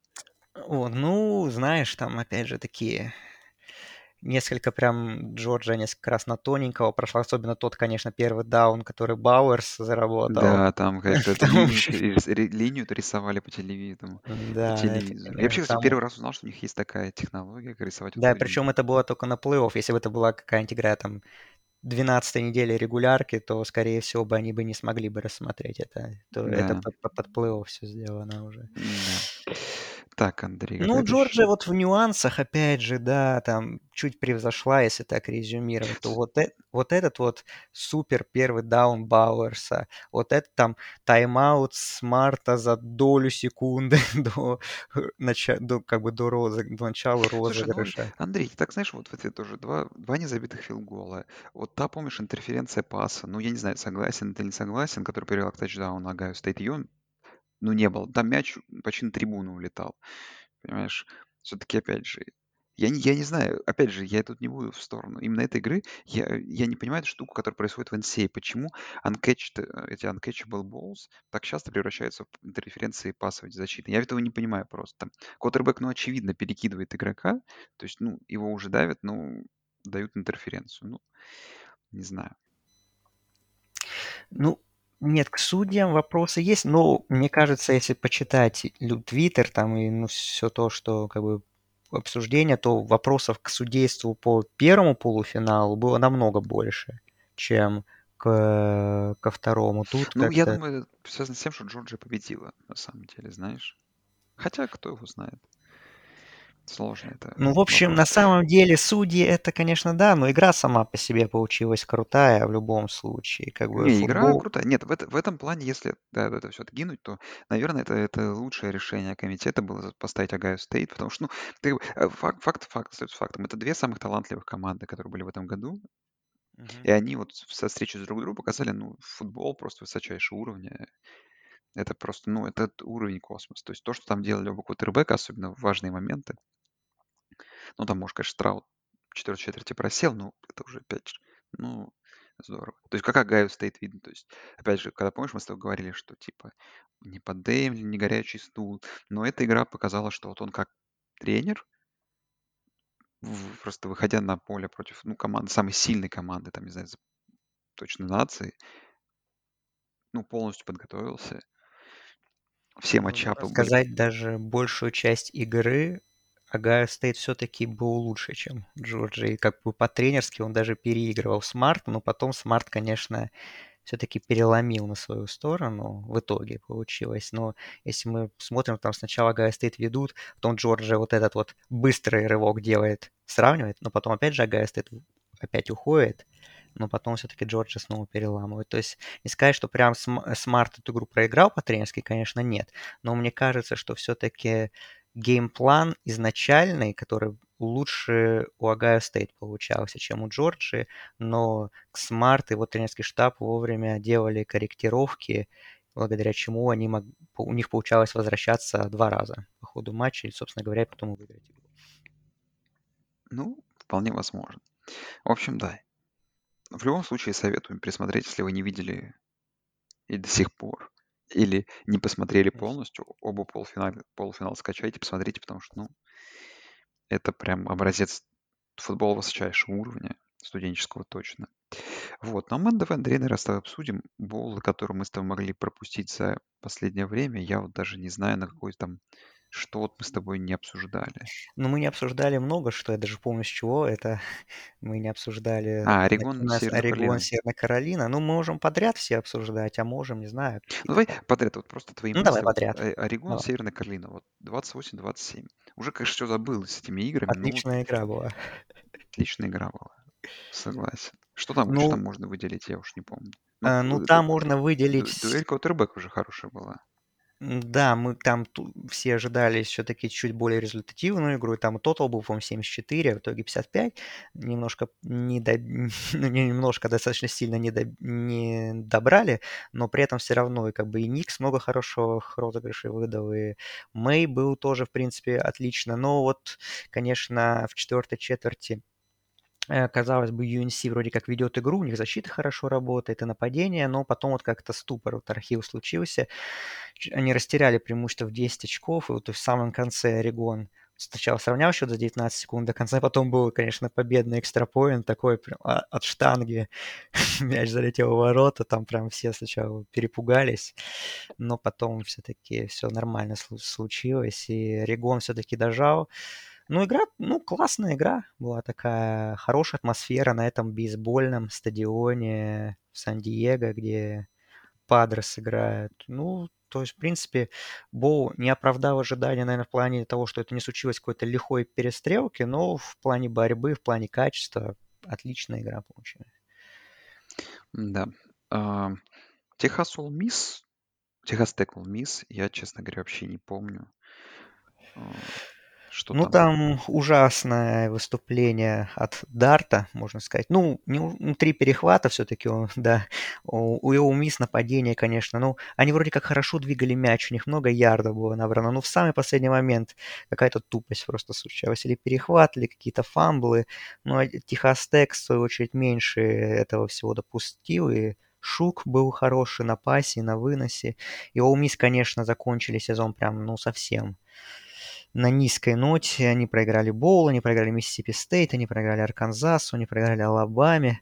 О, ну, знаешь, там опять же такие несколько прям Джорджа несколько раз на тоненького прошла, особенно тот, конечно, первый даун, который Бауэрс заработал. Да, там, [laughs] эту линию, рисовали по телевизору. Да, по телевизору. Я вообще, там... первый раз узнал, что у них есть такая технология, как рисовать. Да, причем это было только на плей-офф. Если бы это была какая-нибудь игра там 12 недели регулярки, то, скорее всего, бы они бы не смогли бы рассмотреть это. То да. Это под плей-офф все сделано уже. Да. Так, Андрей. Ну, Джорджия вот в нюансах, опять же, да, там чуть превзошла, если так резюмировать, то вот, э, вот этот вот супер первый даун Бауэрса, вот это там тайм-аут Смарта за долю секунды [laughs] до, начала, до как бы до, розы, до начала розыгрыша. Слушай, ну, Андрей, так знаешь, вот это тоже два, два незабитых филгола. Вот та, помнишь, интерференция паса, ну, я не знаю, согласен ты не согласен, который привел к тачдауну Агаю стоит, ее ну, не было. Там мяч почти на трибуну улетал. Понимаешь? Все-таки, опять же, я не, я не знаю, опять же, я тут не буду в сторону именно этой игры. Я, я не понимаю эту штуку, которая происходит в NCAA. Почему uncatched, э, эти uncatchable balls так часто превращаются в интерференции пасовой защиты? Я этого не понимаю просто. Там Квотербек, ну, очевидно, перекидывает игрока, то есть, ну, его уже давят, ну, дают интерференцию. Ну, не знаю. Ну, нет, к судьям вопросы есть, но мне кажется, если почитать Твиттер там и ну, все то, что как бы обсуждение, то вопросов к судейству по первому полуфиналу было намного больше, чем к, ко второму. Тут Ну, я думаю, это связано с тем, что Джорджия победила, на самом деле, знаешь. Хотя, кто его знает. Сложно это Ну, в общем, на вопрос. самом деле судьи это, конечно, да, но игра сама по себе получилась крутая в любом случае. Как бы Не, игра футбол... крутая. Нет, в, это- в этом плане, если да, это все откинуть, то, наверное, это, это лучшее решение комитета было поставить Огайо Стейт, потому что, ну, ты, э, факт, факт, факт остается фактом. Это две самых талантливых команды, которые были в этом году, Мгм. и они вот со встречи с друг другом показали, ну, футбол просто высочайшего уровня. Это просто, ну, это уровень космос. То есть то, что там делали оба квотербека, особенно в важные моменты, ну, там, может, конечно, Страуд четвертой четверти просел, но это уже опять же, ну, здорово. То есть как Огайо Стейт видно. То есть, опять же, когда, помнишь, мы с тобой говорили, что, типа, не под Дэем ли, не горячий стул. Но эта игра показала, что вот он как тренер, просто выходя на поле против, ну, команды, самой сильной команды, там, не знаю, точно нации, ну, полностью подготовился. Все Можно матчапы были... сказать, даже большую часть игры Огайо Стейт все-таки был лучше, чем Джорджия. И как бы по-тренерски он даже переигрывал Смарт, но потом Смарт, конечно, все-таки переломил на свою сторону в итоге получилось. Но если мы смотрим, там сначала Ohio State ведут, потом Джорджия вот этот вот быстрый рывок делает, сравнивает, но потом опять же Ohio State опять уходит, но потом все-таки Джорджия снова переламывает. То есть не сказать, что прям Смарт эту игру проиграл по-тренерски, конечно, нет. Но мне кажется, что все-таки game plan изначальный, который лучше у Ohio State получался, чем у Джорджии, но Смарт и его тренерский штаб вовремя делали корректировки, благодаря чему они мог... у них получалось возвращаться два раза по ходу матча, и, собственно говоря, потом выиграть игру. Ну, вполне возможно. В общем, да. В любом случае советую пересмотреть, если вы не видели и до сих пор, или не посмотрели полностью, оба полуфинала, полуфинала скачайте, посмотрите, потому что, ну, это прям образец футбола высочайшего уровня, студенческого точно. Вот, но мы давай, Андрей, наверное, обсудим боулы, которые мы с тобой могли пропустить за последнее время. Я вот даже не знаю, на какой там, что вот мы с тобой не обсуждали. Ну, мы не обсуждали много, что я даже помню с чего. Это [laughs] мы не обсуждали, А, Орегон, с Северная Орегон, Каролина. Северная Каролина. Ну, мы можем подряд все обсуждать, а можем, не знаю, Ну, давай подряд, вот просто твои Ну, давай Вот, подряд. э, Орегон, Давай. Северная Каролина, вот 28-27. Уже, конечно, все забыл с этими играми, но Отличная игра была. отличная игра была. Согласен. Что там, что Ну, там можно выделить, я уж не помню. Ну, э, ну там можно выделить... дуэль квотербек уже хорошая была. Да, мы там все ожидали все-таки чуть более результативную игру. Там тотал был, по-моему, 74, а в итоге 55. Немножко не до... [laughs] ну, не немножко, а достаточно сильно не, до... не добрали, но при этом все равно и как бы и Никс много хороших розыгрышей выдал, и Мэй был тоже, в принципе, отлично. Но вот, конечно, в четвертой четверти казалось бы, UNC вроде как ведет игру, у них защита хорошо работает и нападение, но потом вот как-то ступор, вот архив случился. Они растеряли преимущество в 10 очков, и вот в самом конце Орегон сначала сравнял счет за 19 секунд, до конца [laughs] потом был, конечно, победный экстрапоинт, такой прям а- от штанги [laughs] мяч залетел в ворота, там прям все сначала перепугались, но потом все-таки все нормально слу- случилось, и Орегон все-таки дожал. Ну, игра, ну, классная игра была такая, хорошая атмосфера на этом бейсбольном стадионе в Сан-Диего, где Падрес играет. Ну, то есть, в принципе, Боу не оправдал ожидания, наверное, в плане того, что это не случилось какой-то лихой перестрелки, но в плане борьбы, в плане качества отличная игра получилась. Да. А, Техас Ол Мисс, Техас Тек Ол Мисс, я, честно говоря, вообще не помню. Что Ну, там? там ужасное выступление от Дарта, можно сказать. Ну, не, ну, три перехвата все-таки, [laughs] да. У, Ио Мисс нападение, конечно. Ну, они вроде как хорошо двигали мяч, у них много ярдов было набрано. Но в самый последний момент какая-то тупость просто случалась. Или перехват, или какие-то фамблы. Ну, а Texas Tech, в свою очередь, меньше этого всего допустил. И Шук был хороший на пасе, на выносе. И Miss, конечно, закончили сезон прям, ну, совсем на низкой ноте. Они проиграли Bowl, они проиграли Mississippi State, они проиграли Арканзасу, они проиграли Алабаме.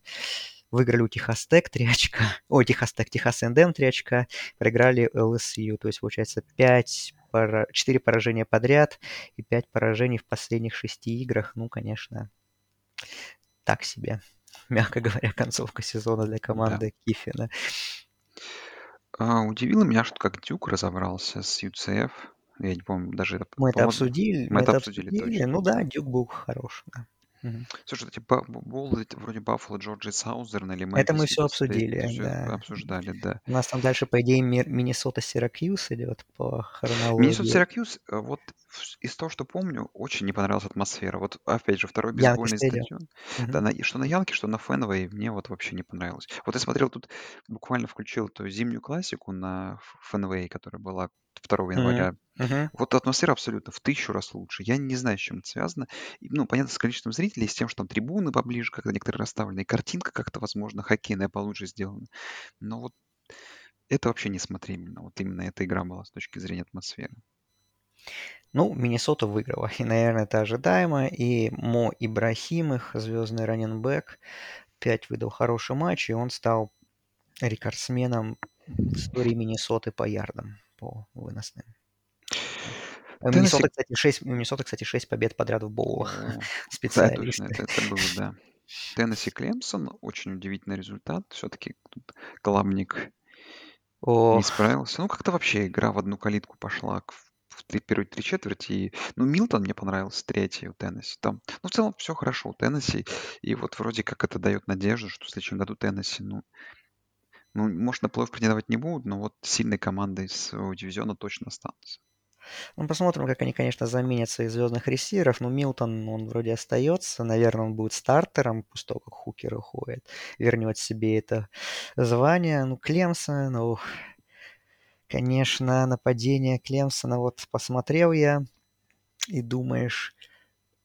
Выиграли у Texas Tech 3 очка. [laughs] Ой, Texas Tech, Texas A&M 3 очка. Проиграли LSU. То есть, получается, 5 пора... 4 поражения подряд и 5 поражений в последних 6 играх. Ну, конечно, так себе, [laughs] мягко говоря, концовка сезона для Да. команды Кифина. А, удивило меня, что как Дюк разобрался с UCF. Я не помню, даже это, Мы это обсудили, мы это обсудили обсудили. точно. Ну да, Дюк был хорош, да. Мгм. Слушай, эти ба- б- боллы эти вроде Баффало Джорджи Саузерн или Это мы Мемфис все обсудили, все да. обсуждали, да. У нас там дальше, по идее, Ми- Миннесота Сиракьюз идет по хронологии. Сиракьюз, э, вот в- из того, что помню, очень не понравилась атмосфера. Вот опять же, второй Янки бейсбольный стадион. Мгм. Да, на- что на Янке, что на Фенвей, мне вот вообще не понравилось. Вот я смотрел тут, буквально включил эту зимнюю классику на Фенвей, которая была 2 Мгм. января. Мгм. Вот атмосфера абсолютно в тысячу раз лучше. Я не знаю, с чем это связано. И, ну, понятно, с количеством зрителей, с тем, что там трибуны поближе, как-то некоторые расставлены, и картинка как-то, возможно, хоккейная получше сделана. Но вот это вообще не смотрибельно. Вот именно эта игра была с точки зрения атмосферы. Ну, Миннесота выиграла. И, наверное, это ожидаемо. И Мо Ибрахим, их звездный раненбэк, 5 выдал хороший матч, и он стал рекордсменом в истории Миннесоты по ярдам, по выносным. У Теннесси... Миннесоты, кстати, 6, у Миннесоты, кстати, 6 побед подряд в боулах. [laughs] Да, точно, это, это было, да. Теннесси Клемсон, очень удивительный результат. Все-таки тут Клабник не справился. Ну, как-то вообще игра в одну калитку пошла к- первые три четверти. И, ну, Милтон мне понравился, третий у Теннесси. Там, ну, в целом все хорошо у Теннесси. И вот вроде как это дает надежду, что в следующем году Теннесси, ну, ну может, на плей-офф претендовать не будут, но вот сильной командой из своего дивизиона точно останутся. ну посмотрим, как они, конечно, заменят своих звездных ресиверов. Но Милтон, он вроде остается. Наверное, он будет стартером после того, как Хукер уходит. Вернет себе это звание. Ну, Клемсон, ну, конечно, нападение Клемсона. Вот посмотрел я и думаешь,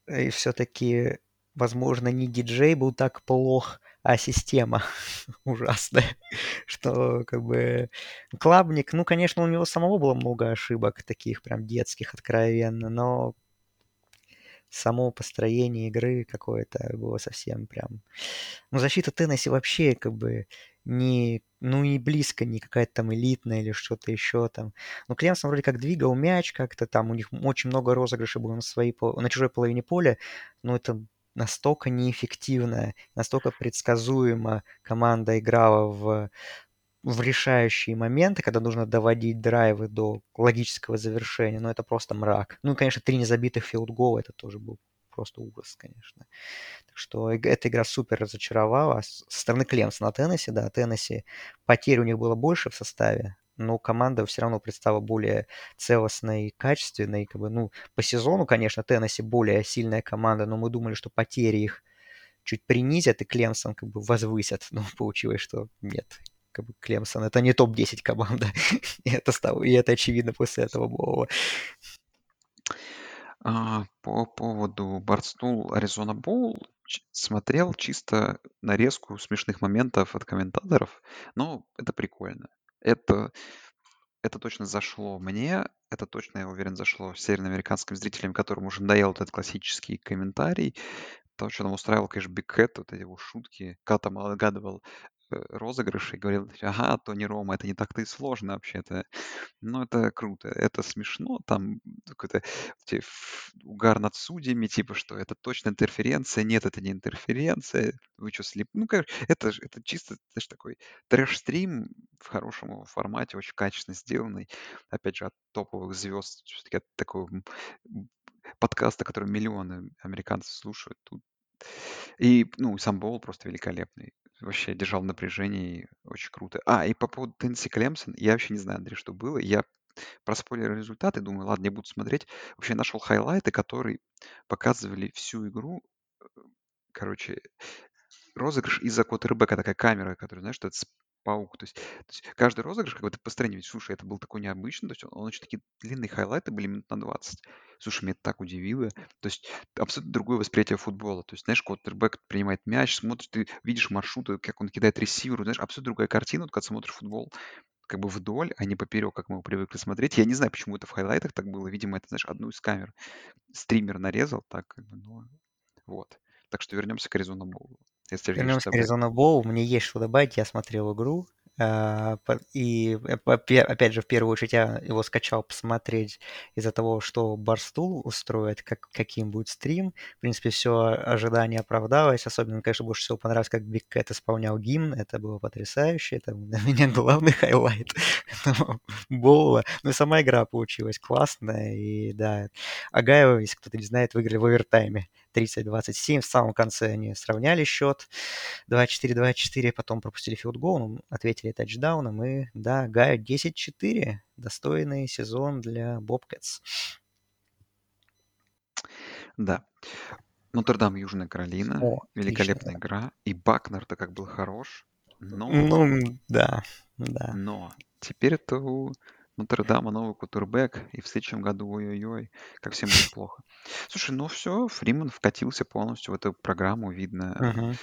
и все-таки, возможно, не диджей был так плох, а система [laughs] ужасная, [laughs] что как бы Клабник, ну, конечно, у него самого было много ошибок таких прям детских, откровенно, но само построение игры какое-то было совсем прям... Ну, защита Теннесси вообще как бы не, ну, не близко, не какая-то там элитная или что-то еще там. Ну, Клемсон вроде как двигал мяч как-то там, у них очень много розыгрышей было на, своей, на чужой половине поля, но это настолько неэффективно, настолько предсказуемо команда играла в, в решающие моменты, когда нужно доводить драйвы до логического завершения, но это просто мрак. Ну и, конечно, три незабитых филдгола, это тоже был просто ужас, конечно. Так что эта игра супер разочаровала. С со стороны Клемсона Теннесси, да, Теннесси потерь у них было больше в составе, но команда все равно представила более целостной и качественной. Как бы, ну, по сезону, конечно, Теннесси более сильная команда, но мы думали, что потери их чуть принизят, и Клемсон как бы возвысят. [laughs] Но получилось, что нет. Как бы Клемсон это не топ-10 команда. [laughs] и, это стало, и это очевидно после этого бола. А, по поводу Барстул Аризона Боул смотрел чисто нарезку смешных моментов от комментаторов, но это прикольно. Это, это точно зашло мне, это точно, я уверен, зашло североамериканским зрителям, которым уже надоел этот классический комментарий. То, что нам устраивал, конечно, Биг Кэт, вот эти его шутки, когда там отгадывал э, розыгрыши и говорил, ага, Тони Рома, это не так-то и сложно вообще-то. Ну, это круто, это смешно, там какой-то ф- угар над судьями, типа, что это точно интерференция, нет, это не интерференция, вы что, слеп... Ну, короче, это, это чисто, знаешь, такой трэш-стрим в хорошем формате, очень качественно сделанный, опять же, от топовых звезд, все-таки от такого подкаста, который миллионы американцев слушают. Тут и, ну, сам Боул просто великолепный. Вообще держал напряжение, очень круто. А, и по поводу Теннесси Клемсон, я вообще не знаю, Андрей, что было. Я проспойлерил результаты, думаю, ладно, не буду смотреть. Вообще нашел хайлайты, которые показывали всю игру. Короче, розыгрыш из-за квотербека, такая камера, которая, знаешь, что это паук. То есть, то есть каждый розыгрыш, как бы ты построение, слушай, это был такой необычный, то есть он, он очень такие длинные хайлайты были минут на 20. Слушай, меня это так удивило. То есть абсолютно другое восприятие футбола. То есть, знаешь, квотербек принимает мяч, смотришь, ты видишь маршруты, как он кидает ресиверу, знаешь, абсолютно другая картина, вот, когда смотришь футбол как бы вдоль, а не поперек, как мы привыкли смотреть. Я не знаю, почему это в хайлайтах так было. Видимо, это, знаешь, одну из камер стример нарезал, так как бы, ну, вот. Так что вернемся к Arizona Bowl у. Вернемся к. Arizona Bowl. Мне есть что добавить. Я смотрел игру. а, И э, опять же, в первую очередь я его скачал посмотреть из-за того, что Barstool устроит, как, каким будет стрим. В принципе, все ожидание оправдалось. Особенно, конечно, больше всего понравилось, как Big Cat исполнял гимн. Это было потрясающе. Это [laughs] для меня главный хайлайт этого боула. Ну и сама игра получилась классная. И да, Огайо, если кто-то не знает, выиграли в овертайме. 30-27. В самом конце они сравняли счет. 2-4-2-4. Потом пропустили field goal, ну, ответили тачдауном. И да, Огайо 10-4. Достойный сезон для Bobcats. Да. Нотр-Дам, Южная Каролина. О, Великолепная отлично. игра. И Бакнер-то как был хорош. Но, Ну, да, да. но теперь это у Нотр-Дама новый кутербэк. И в следующем году, ой-ой-ой, как всем будет плохо. Слушай, ну все, Фриман вкатился полностью в эту программу, видно. Мгм.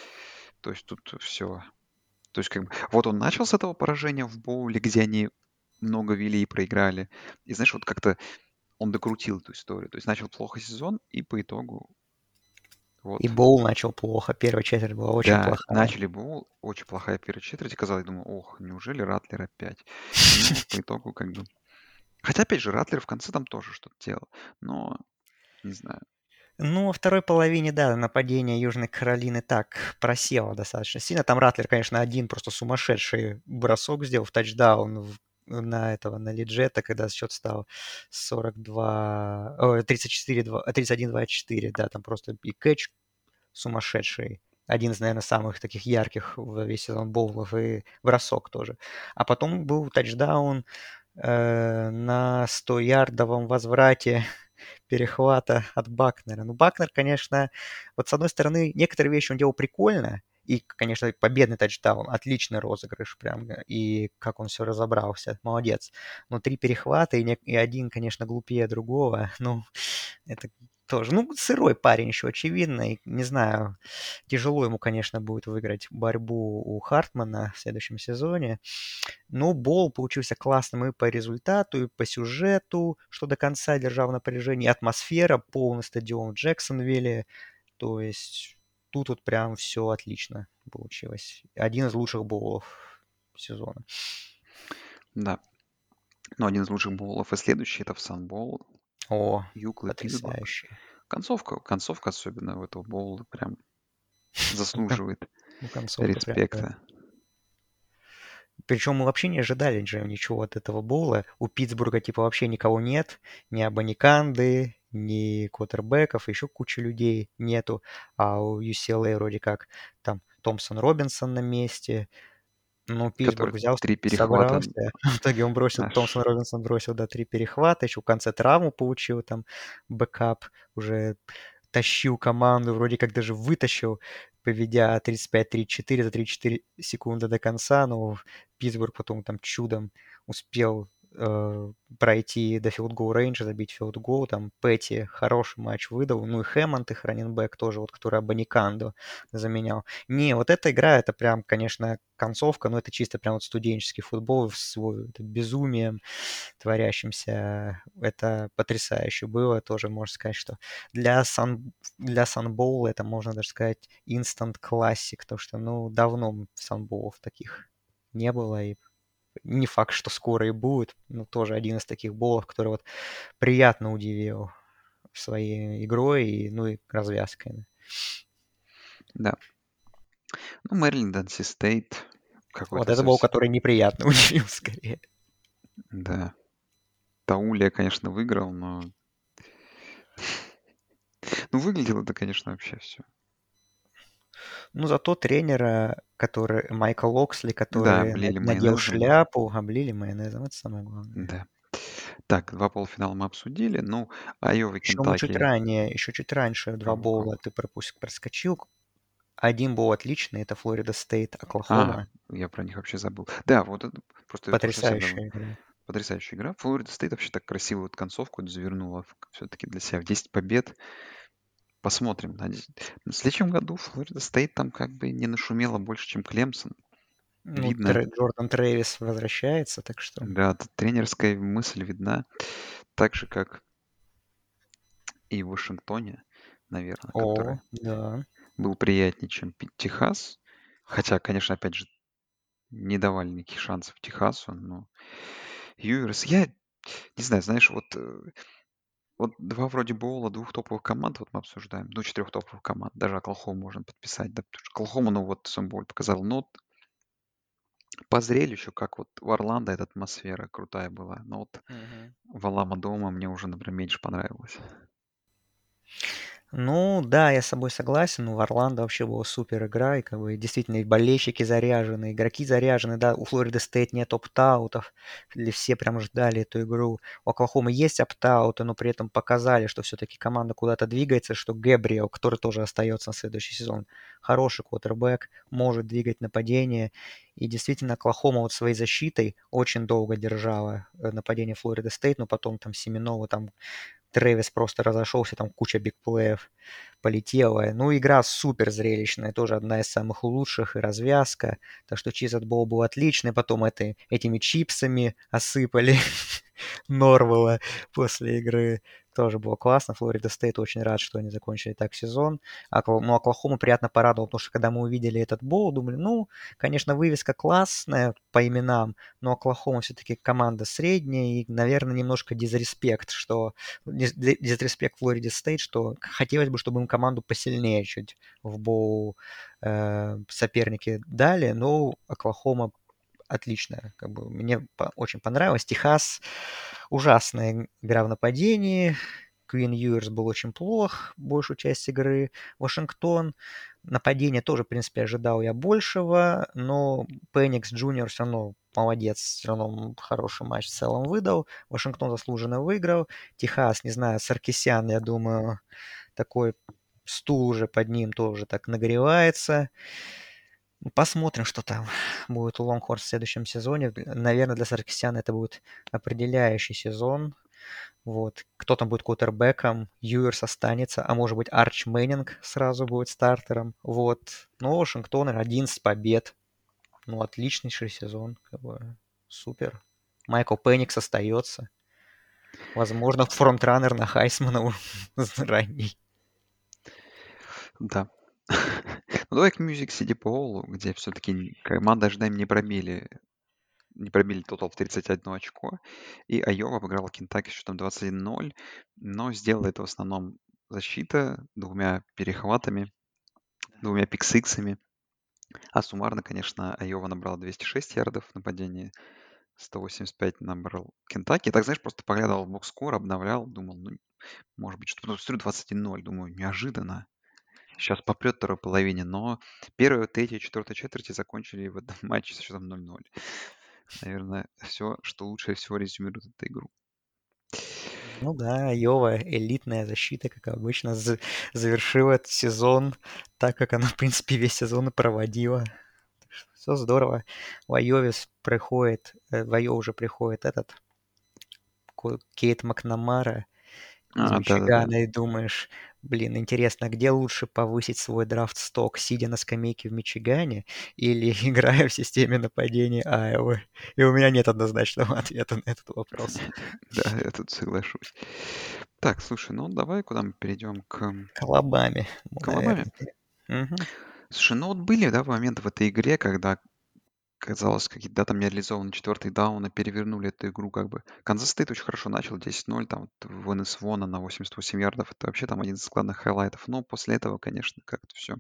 То есть тут все. То есть как бы... Вот он начал с этого поражения в боуле, где они много вели и проиграли. И знаешь, вот как-то он докрутил эту историю. То есть начал плохо сезон, и по итогу вот. И Боул начал плохо. Первая четверть была очень Да, плохая. начали боул, очень плохая первая четверть, и казалось, думаю, ох, неужели Ратлер опять? Ну, по итогу как бы... Хотя, опять же, Ратлер в конце там тоже что-то делал, но не знаю. Ну, во второй половине, да, нападение Южной Каролины так просело достаточно сильно. Там Ратлер, конечно, один просто сумасшедший бросок сделал в тачдаун в- на этого, на Лиджета, когда счет стал 42, ой, 34, 31-24, да, там просто и кэч сумасшедший. Один из, наверное, самых таких ярких в весь сезон боулов и бросок тоже. А потом был тачдаун э, на 100-ярдовом возврате [laughs] перехвата от Бакнера. Ну, Бакнер, конечно, вот с одной стороны, некоторые вещи он делал прикольно, и, конечно, победный тачдаун, отличный розыгрыш прям, и как он все разобрался, молодец. Но три перехвата, и, не- и один, конечно, глупее другого, [laughs] ну, это тоже, ну, сырой парень еще, очевидно, и, не знаю, тяжело ему, конечно, будет выиграть борьбу у Хартмана в следующем сезоне. Но бол получился классным и по результату, и по сюжету, что до конца держал в напряжении. Атмосфера, полный стадион в Джексонвилле. То есть тут вот прям все отлично получилось. Один из лучших боулов сезона. Да. Но один из лучших боулов и следующий это в Санбол. О, Юкла и Питтсбург. потрясающе. Концовка, концовка особенно в этого боула прям [laughs] заслуживает Ну, респекта. Причем мы вообще не ожидали же ничего от этого боула. У Питтсбурга типа вообще никого нет, ни Абаниканды, ни квотербеков, еще куча людей нету. А у UCLA вроде как там Томпсон Робинсон на месте. Ну, Питтсбург взял, три перехвата собрался. [laughs] В итоге он бросил. Томпсон Робинсон бросил, да, три перехвата, еще в конце травму получил, там, backup, уже тащил команду, вроде как даже вытащил, поведя 35-34 за 34 секунды до конца, но Питтсбург потом там чудом успел э, пройти до field goal range а, забить field goal, там Петти хороший матч выдал, ну и Хэммонд, их running back тоже, вот, который Абаниканду заменял. Не, вот эта игра, это прям, конечно, концовка, но это чисто прям вот студенческий футбол с безумием творящимся. Это потрясающе было, тоже можно сказать, что для, сан, для Санбоула это, можно даже сказать, instant классик, то что, ну, давно санбоулов таких не было, и не факт, что скоро и будет, но тоже один из таких болов, который вот приятно удивил своей игрой и, ну, и развязкой. Да. Ну, Мэриленд, Дэнси Стейт. Вот это совсем... который неприятно [laughs] удивил скорее. Да. Таулия, конечно, выиграл, но... [laughs] Ну, выглядело это, конечно, вообще все. Ну, зато тренера, который Майкл Оксли, Да, который облили надел майонезом. шляпу, облили майонезом, это самое главное. Да. Так, два полуфинала мы обсудили. Ну, Айова и Еще мы чуть Кентаки. ранее, еще чуть раньше два боула ты пропуск, проскочил. Один был отличный, это Florida State, А, Оклахома. я про них вообще забыл. Да, вот это просто. Потрясающая игра. Потрясающая игра. Florida State вообще так красивую вот концовку завернула все-таки для себя в 10 побед. Посмотрим. В следующем году Florida State там как бы не нашумела больше, чем Клемсон. Ну, Видно. Тре- Джордан Трэвис возвращается, так что... Да, тренерская мысль видна. Так же, как и в Вашингтоне, наверное, который О, да. был приятнее, чем Техас. Хотя, конечно, опять же, не давали никаких шансов Техасу, но Юерс, я не знаю, знаешь, вот, э, вот два вроде Боула, двух топовых команд, вот мы обсуждаем, ну, четырех топовых команд, даже Оклахому можно подписать, да, потому что Оклахома, ну, вот сам Боуль показал, но вот по зрелищу, как вот в Орландо эта атмосфера крутая была, но вот Мгм. в Алама дома мне уже, например, меньше понравилось. Ну, да, я с собой согласен. У Орландо вообще была супер игра, и как бы действительно и болельщики заряжены, игроки заряжены, да, у Флориды Стейт нет опт-аутов, или все прям ждали эту игру. У Оклахомы есть опт-ауты, но при этом показали, что все-таки команда куда-то двигается, что Гэбриэл, который тоже остается на следующий сезон, хороший квотербек, может двигать нападение, и действительно Оклахома вот своей защитой очень долго держала э, нападение Florida State, но потом там Семенова там Трэвис просто разошелся, там куча big play ев полетела. Ну, игра супер зрелищная, тоже одна из самых лучших, и развязка. Так что Cheez-It Bowl был отличный, потом это, этими чипсами осыпали [laughs] Норвелла после игры. Тоже было классно. Florida State очень рад, что они закончили так сезон. Акла... Ну, Оклахому приятно порадовал, потому что когда мы увидели этот бол, думали, ну, конечно, вывеска классная по именам, но Оклахома все-таки команда средняя и, наверное, немножко дизреспект, что дизреспект Флориде Стейт, что хотелось бы, чтобы им команду посильнее чуть в боу э, соперники дали, но Оклахома отличная. Как бы мне по- очень понравилось. Техас ужасная игра в нападении. Квин Юерс был очень плох большую часть игры. Вашингтон нападение тоже, в принципе, ожидал я большего, но Пеникс Джуниор все равно молодец, все равно хороший матч в целом выдал. Вашингтон заслуженно выиграл. Техас, не знаю, Саркисян, я думаю, такой стул уже под ним тоже так нагревается. Посмотрим, что там [sighs] будет у Лонгхорс в следующем сезоне. Наверное, для Саркисяна это будет определяющий сезон. Вот. Кто там будет квотербеком, Юерс останется, а может быть Арч Мэннинг сразу будет стартером. Вот. Ну, Вашингтон 11 побед. Ну, отличнейший сезон. Супер. Майкл Пенникс остается. Возможно, front-runner на Хайсмана [laughs] ранний. Да. [laughs] Ну, давай к Music City Bowl, где все-таки команда ожидаем не пробили не пробили тотал в 31 очко, и Айова обыграла Кентаки с счетом 21-0, но сделала это в основном защита двумя перехватами, двумя пиксиксами. А суммарно, конечно, Айова набрала 206 ярдов в нападении, 185 набрал Кентаки. Так, знаешь, просто поглядывал в бокскор, обновлял, думал, ну, может быть, что-то. Потом смотрю 21-0, думаю, неожиданно. Сейчас попрет второй половине, но первая, третья, четвертая четверти закончили в этом [laughs] матче со счетом 0-0. Наверное, все, что лучше всего резюмирует эту игру. Ну да, Йова, элитная защита, как обычно, за- завершила этот сезон так, как она, в принципе, весь сезон и проводила. Все здорово. В Айове приходит, э, в Айове уже приходит этот Кейт Макнамара из А. Мичигана, и думаешь, блин, интересно, где лучше повысить свой draft stock, сидя на скамейке в Мичигане или [laughs] играя в системе нападения Айовы? И у меня нет однозначного [laughs] ответа на этот вопрос. [laughs] Да, я тут соглашусь. Так, слушай, ну давай куда мы перейдем к К Алабаме, к. Слушай, ну вот были, да, моменты в этой игре, когда казалось, какие-то да, там нереализованные четвертые дауны перевернули эту игру как бы. Kansas State очень хорошо начал, 10-0, там вот вынос Вона на 88 ярдов, это вообще там один из главных хайлайтов. Но после этого, конечно, как-то все.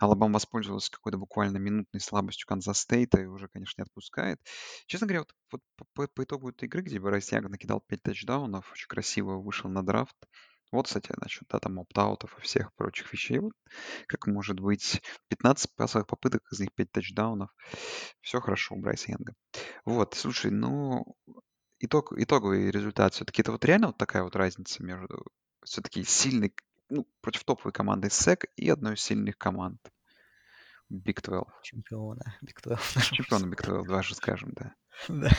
Алабама воспользовалась какой-то буквально минутной слабостью Kansas State а и уже, конечно, не отпускает. Честно говоря, вот, вот по, по- по итогу этой игры, где Брайс Янг накидал 5 тачдаунов, очень красиво вышел на драфт. Вот, кстати, насчет да, там opt-out ов и всех прочих вещей. Вот как может быть 15 пасовых попыток, из них 5 тачдаунов. Все хорошо у Брайса Янга. Вот, слушай, ну, итог, итоговый результат все-таки это вот реально вот такая вот разница между все-таки сильной, ну, против топовой команды SEC и одной из сильных команд Big 12. Чемпиона Big [laughs] 12. Чемпиона Big 12, даже скажем, да. Да.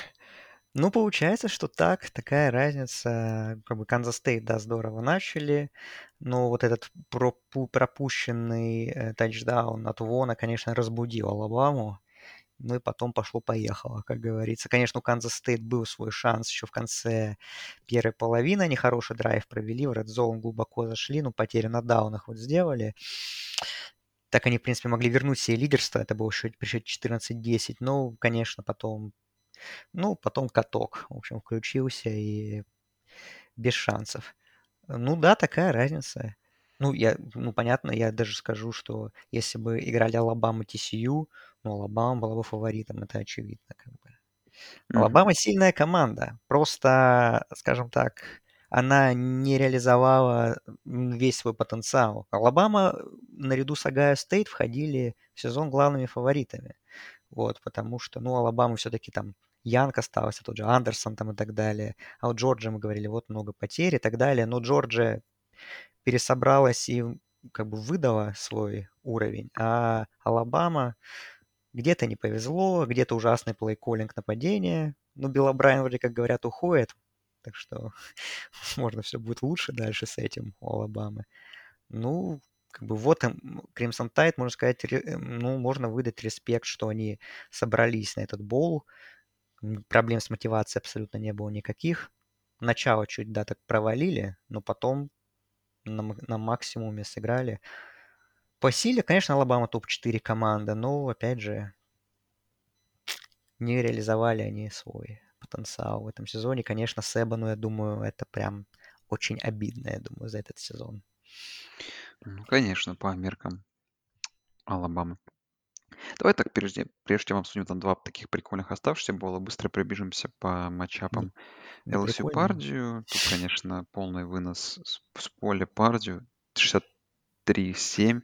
Ну, получается, что так, такая разница. Как бы Kansas State, да, здорово начали, но вот этот пропу- пропущенный э, тачдаун от Вона, конечно, разбудил Алабаму. Ну и потом пошло-поехало, как говорится. Конечно, у Kansas State был свой шанс еще в конце первой половины. Они хороший драйв провели, в Red Zone глубоко зашли, но потери на даунах вот сделали. Так они, в принципе, могли вернуть себе лидерство. Это было еще счете 14-10. Но, конечно, потом ну, потом каток, в общем, включился и без шансов. Ну да, такая разница. Ну, я, ну, понятно, я даже скажу, что если бы играли Алабама TCU, ну, Алабама была бы фаворитом, это очевидно, как бы. Алабама сильная команда. Просто, скажем так, она не реализовала весь свой потенциал. Алабама наряду с Ohio State входили в сезон главными фаворитами. Вот, потому что, ну, Алабама все-таки там Янг остался, тот же Андерсон там и так далее. А вот Джорджия мы говорили, вот много потерь и так далее. Но Джорджия пересобралась и как бы выдала свой уровень. А Алабама где-то не повезло, где-то ужасный плей-коллинг нападения. Ну, Билла Брайан вроде как говорят уходит, так что [laughs] можно все будет лучше дальше с этим у Алабамы. Ну, как бы вот Crimson Tide, можно сказать, ну, можно выдать респект, что они собрались на этот бол, Проблем с мотивацией абсолютно не было никаких. Начало чуть, да, так провалили, но потом на, на максимуме сыграли. По силе, конечно, Алабама топ-4 команда, но, опять же, не реализовали они свой потенциал в этом сезоне. Конечно, Себану, я думаю, это прям очень обидно, я думаю, за этот сезон. Ну, конечно, по меркам Алабамы. Давай так, прежде, прежде чем обсудим там два таких прикольных оставшихся было, быстро пробежимся по матчапам Да LSU прикольно. Пардию. Тут, конечно, полный вынос с, с поля Пардию. 63-7.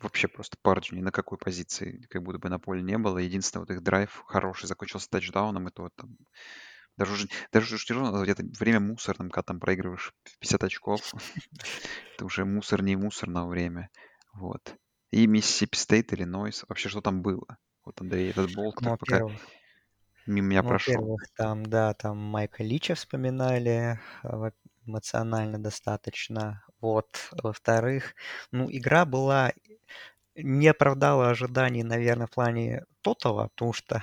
Вообще просто Пердью ни на какой позиции как будто бы на поле не было. Единственное, вот их драйв хороший закончился тачдауном, и то там даже уже, даже уже тяжело где-то время мусорным, когда там проигрываешь в 50 очков. [laughs] Это уже мусор не мусорное время. Вот. И Миссисипи Стейт, Иллинойс. Вообще, что там было? Вот, Андрей, этот боул, Ну, пока мимо меня ну, прошел. во-первых, там, да, там Майка Лича вспоминали, во- эмоционально достаточно. Вот. Во-вторых, ну, игра была не оправдала ожиданий, наверное, в плане тотала, потому что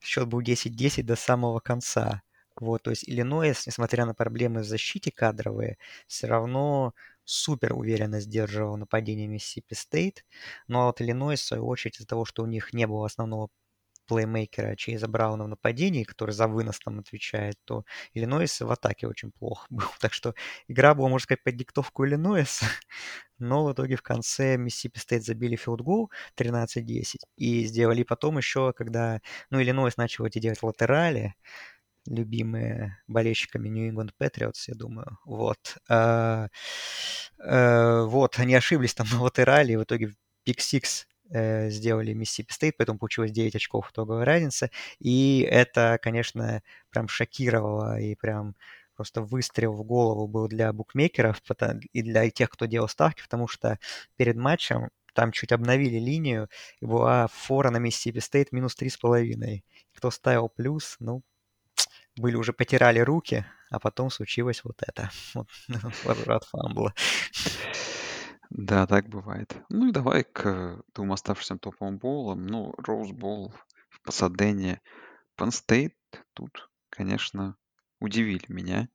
счет был 10-10 до самого конца. Вот, то есть Иллинойс, несмотря на проблемы в защите кадровые, все равно супер уверенно сдерживал нападение Миссисипи Стейт. Но вот Иллинойс, в свою очередь, из-за того, что у них не было основного плеймейкера Чейза Брауна в нападении, который за вынос там отвечает, то Иллинойс в атаке очень плохо [laughs] был. Так что игра была, можно сказать, под диктовку Иллинойса, [laughs] но в итоге в конце Миссисипи Стейт забили филдгол 13-10 и сделали потом еще, когда, ну, Иллинойс начал эти делать латерали, любимые болельщиками New England Patriots, я думаю. Вот. А, а, вот, они ошиблись там [laughs] на латерале, и в итоге pick six э, сделали Миссисипи Стейт, поэтому получилось 9 очков итоговая разница. И это, конечно, прям шокировало и прям просто выстрел в голову был для букмекеров и для тех, кто делал ставки, потому что перед матчем там чуть обновили линию, и была фора на Миссисипи Стейт минус 3,5. Кто ставил плюс, ну, были уже потирали руки, а потом случилось вот это. [laughs] Вот [laughs] возврат фамбла. Да, так бывает. Ну и давай к двум оставшимся топовым боулам. Ну, Роуз Боул в Пасадене. State тут, конечно, удивили меня.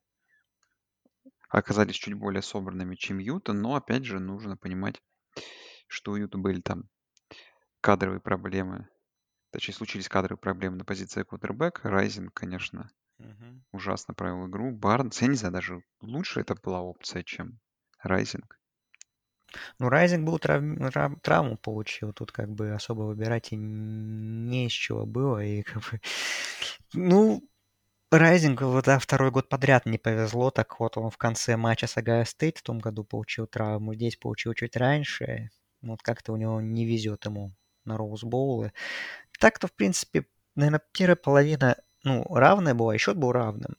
Оказались чуть более собранными, чем Юта, но, опять же, нужно понимать, что у Юта были там кадровые проблемы. Точнее, случились кадровые проблемы на позиции квотербека. Райзен, конечно, Мгм. ужасно провел игру. Барнс, я не знаю, даже лучше это была опция, чем Райзинг. Ну, Райзинг был трав- трав- травму получил, тут как бы особо выбирать и не из чего было, и как бы... [laughs] Ну, Райзинг да, второй год подряд не повезло, так вот он в конце матча с Огайо Стейт в том году получил травму, здесь получил чуть раньше, Ну, вот как-то у него не везет ему на Роуз Боулы. Так-то, в принципе, наверное, первая половина ну, равная была, и счет был равным.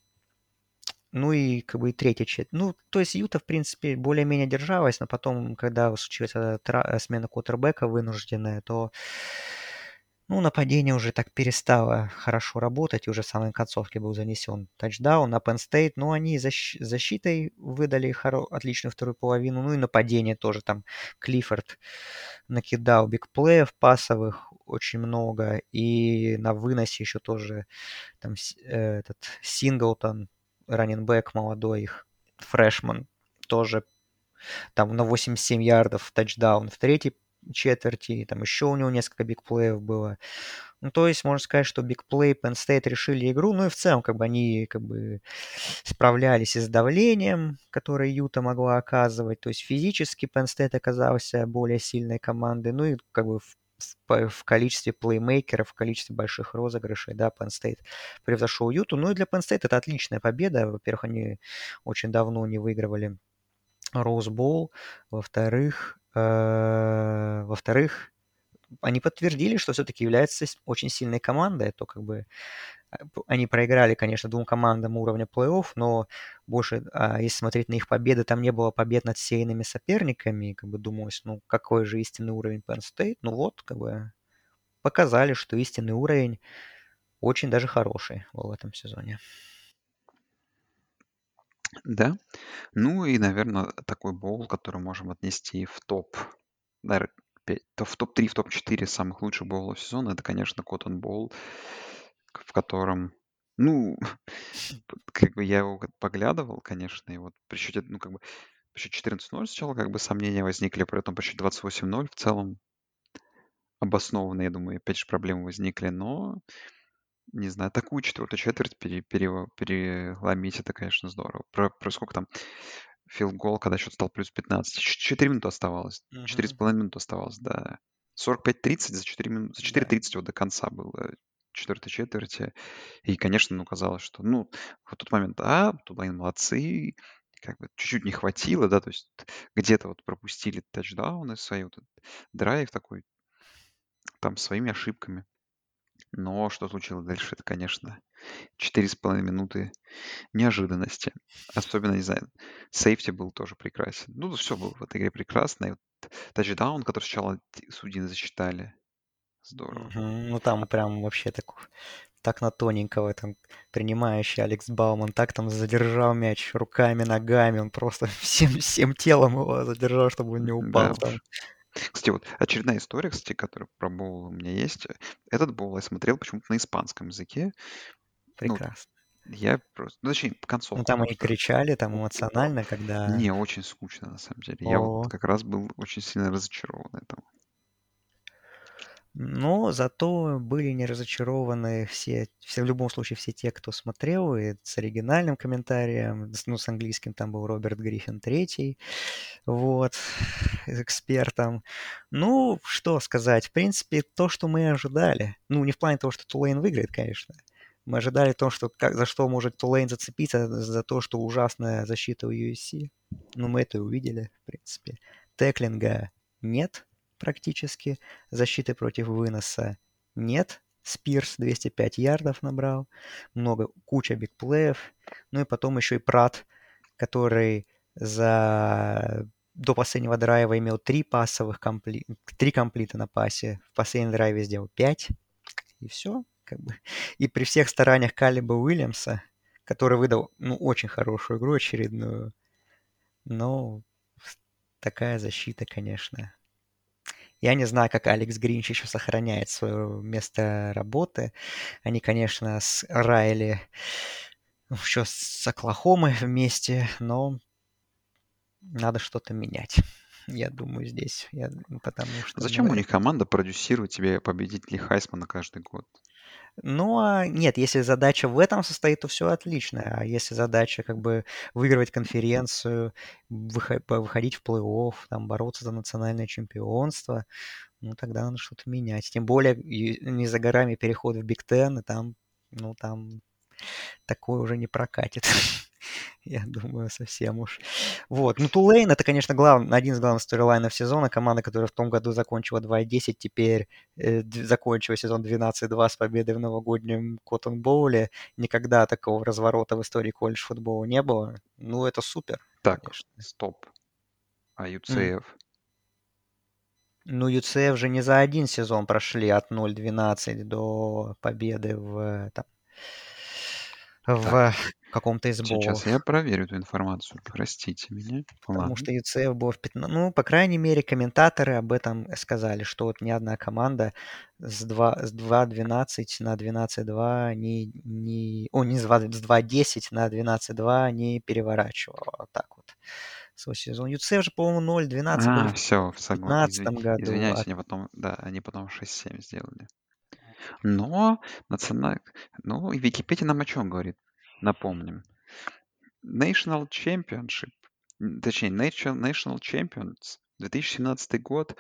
Ну и как бы и третья четверть. Ну, то есть Юта, в принципе, более-менее держалась, но потом, когда случилась эта тра- смена квотербека вынужденная, то ну, нападение уже так перестало хорошо работать, и уже в самой концовке был занесен тачдаун на Penn State. Но они защ- защитой выдали хоро- отличную вторую половину, ну и нападение тоже там. Клиффорд накидал бигплеев пасовых очень много, и на выносе еще тоже там э, этот Синглтон, раненбэк молодой их, фрешман, тоже там на 87 ярдов тачдаун в третьей четверти, там еще у него несколько бигплеев было. Ну, то есть, можно сказать, что бигплей Penn State решили игру, ну и в целом, как бы они как бы справлялись и с давлением, которое Юта могла оказывать, то есть физически Penn State оказался более сильной командой, ну и как бы в в, количестве плеймейкеров, в количестве больших розыгрышей, да, Penn State превзошел Юту. Ну и для Penn State это отличная победа. Во-первых, они очень давно не выигрывали Bowl. Во-вторых, э, во-вторых, они подтвердили, что все-таки являются очень сильной командой, то как бы они проиграли, конечно, двум командам уровня плей-офф, но больше, а, если смотреть на их победы, там не было побед над сейными соперниками, как бы думалось, ну, какой же истинный уровень Penn State, ну вот, как бы показали, что истинный уровень очень даже хороший был в этом сезоне. Да. Ну и, наверное, такой боул, который можем отнести в топ, наверное, в топ-3, в топ-4 самых лучших боулов сезона, это, конечно, Cotton Bowl, в котором, ну, как бы я его поглядывал, конечно, и вот при счете, ну, как бы, при счете 14-0 сначала как бы сомнения возникли, при этом по счету 28-0 в целом обоснованно, я думаю, опять же проблемы возникли, но не знаю, такую четвертую четверть пере, пере, переломить, это, конечно, здорово. Про, про сколько там филгол, когда счет стал плюс 15. 4 минуты оставалось. Мгм. 4,5 минуты оставалось, да. 45-30 за 4 минуты. За Да. 4.30 вот до конца было четвертой четверти. И, конечно, ну, казалось, что, ну, в тот момент, а, Тулайн молодцы, как бы чуть-чуть не хватило, да, то есть где-то вот пропустили тачдауны свои, вот драйв такой, там, своими ошибками. Но что случилось дальше, это, конечно, четыре с половиной минуты неожиданности. Особенно, не знаю, сейфти был тоже прекрасен. Ну, все было в этой игре прекрасно. И вот тачдаун, который сначала судьи засчитали. Здорово. Ну там прям вообще так, так на тоненького там принимающий Алекс Бауман так там задержал мяч руками, ногами, он просто [laughs] всем, всем телом его задержал, чтобы он не Да упал там. уж. Кстати, вот очередная история, кстати, которая про боул у меня есть. Этот боул я смотрел почему-то на испанском языке. Ну, Прекрасно. я просто... Ну, точнее, Ну концовку там они кричали, там эмоционально, когда... Не, очень скучно, на самом деле. Я вот как раз был очень сильно разочарован этому. Но зато были не разочарованы все, все, в любом случае, все те, кто смотрел, и с оригинальным комментарием, ну, с английским там был Роберт Гриффин третий, вот, экспертом. Ну, что сказать, в принципе, то, что мы ожидали. Ну, не в плане того, что Тулейн выиграет, конечно. Мы ожидали то, что как, за что может Тулейн зацепиться, за то, что ужасная защита у USC. Ну, мы это увидели, в принципе. Теклинга нет практически защиты против выноса нет. Спирс 205 ярдов набрал, много, куча бигплеев. Ну и потом еще и Прат, который за до последнего драйва имел три пасовых компли... три комплита на пасе. В последнем драйве сделал 5. И все. Как бы. И при всех стараниях Калиба Уильямса, который выдал ну, очень хорошую игру очередную, но такая защита, конечно, я не знаю, как Алекс Гринч еще сохраняет свое место работы. Они, конечно, с Райли еще с Оклахомой вместе, но надо что-то менять. Я думаю, здесь. Я, потому что, Зачем ну, у них команда продюсирует тебе победителей Хайсмана каждый год? Ну, а нет, если задача в этом состоит, то все отлично. А если задача как бы выигрывать конференцию, выходить в плей-офф, там, бороться за национальное чемпионство, ну, тогда надо что-то менять. Тем более не за горами переход в Биг Тен, и там, ну, там такое уже не прокатит. [laughs] [laughs] Я думаю, совсем уж. Вот. Ну, Тулейн это, конечно, глав... один из главных сторилайнов сезона. Команда, которая в том году закончила 2-10, теперь э, закончила сезон 12-2 с победой в новогоднем Коттон Боуле. Никогда такого разворота в истории колледж футбола не было. Ну, это супер. Так, конечно. стоп. А UCF? Ну, UCF же не за один сезон прошли от 0-12 до победы в, там, в каком-то из боулов. Сейчас я проверю эту информацию, простите меня. Потому Ладно. что UCF был в 15... Ну, по крайней мере, комментаторы об этом сказали, что вот ни одна команда с 2-12 на 12-2 не, не... О, не с 2-10 на 12-2 не переворачивала. Вот так вот свой сезон. UCF же, по-моему, 0-12 А, были все, в согласен. 2015 году. Извиняюсь, а они потом, да, они потом 6-7 сделали. Но националь... Ну, и Википедия нам о чем говорит? Напомним. National Championship, н- точнее, National, National Champions 2017 год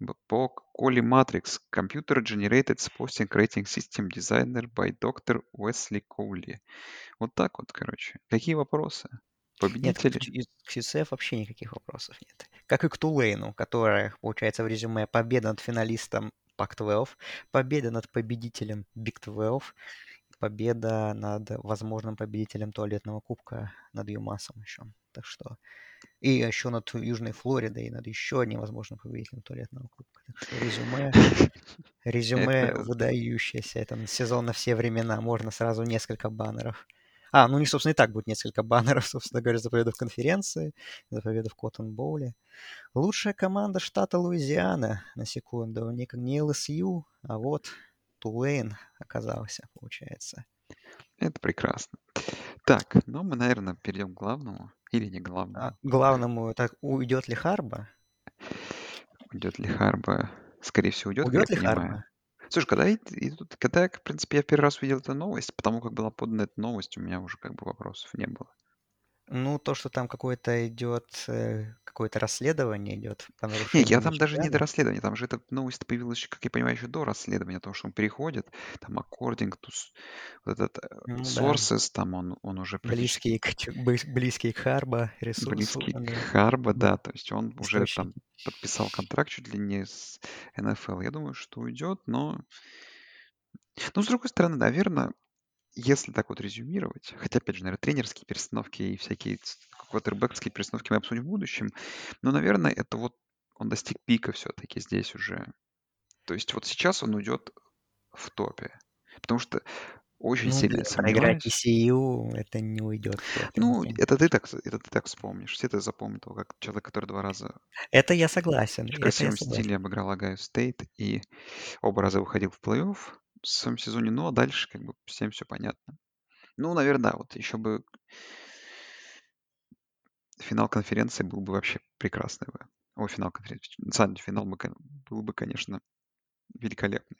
б- по Коли Matrix Computer Generated Posting Rating System Designer by Dr. Wesley Коули. Вот так вот, короче. Какие вопросы? Нет, к, Победители? UCF вообще никаких вопросов нет. Как и к Тулейну, которая, получается, в резюме победа над финалистом Pac-12, победа над победителем Big 12, победа над возможным победителем туалетного кубка над Юмасом еще. Так что... И еще над Южной Флоридой, и над еще одним возможным победителем туалетного кубка. Так что резюме, резюме выдающееся. Это сезон на все времена. Можно сразу несколько баннеров. А, ну, у них, собственно, и так будет несколько баннеров, [laughs] собственно говоря, за победу в конференции, за победу в Коттон Боуле. Лучшая команда штата Луизиана, на секунду. Не, не LSU, а вот Тулейн оказался, получается. Это прекрасно. Так, ну мы, наверное, перейдем к главному. Или не главному. А главному, так, уйдет ли Харба? Уйдет ли Харба? Скорее всего, уйдет, Уйдет ли. Харба? Слушай, когда, и, и тут, когда, в принципе, я первый раз увидел эту новость, потому как была подана эта новость, у меня уже как бы вопросов не было. Ну, то, что там какое-то идет, э, какое-то расследование идет по Не, я там даже не до расследования, там же эта новость появилась, как я понимаю, еще до расследования, потому что он переходит, там, according to вот этот э, Ну да, sources, там он, он уже практически близкие к, тю- близ- близкие к Харба, ресурсы, близкий к Харба, да, то есть он уже там подписал контракт чуть ли не с НФЛ. Я думаю, что уйдет, но... Ну, с другой стороны, наверное, если так вот резюмировать, хотя, опять же, наверное, тренерские перестановки и всякие квотербекские перестановки мы обсудим в будущем, но, наверное, это вот он достиг пика все-таки здесь уже. То есть вот сейчас он уйдет в топе, потому что очень Ну, сильно проиграть сомневаюсь. ECU это не уйдет. Ну, это ты так, это ты так вспомнишь. Все это запомнят, как человек, который два раза Это я согласен, в красивом стиле обыграл Агаю Стейт и оба раза выходил в плей-офф в своем сезоне, ну а дальше как бы всем все понятно. Ну, наверное, вот еще бы финал конференции был бы вообще прекрасный бы. О, финал конференции. Национальный финал бы, был бы, конечно, великолепный.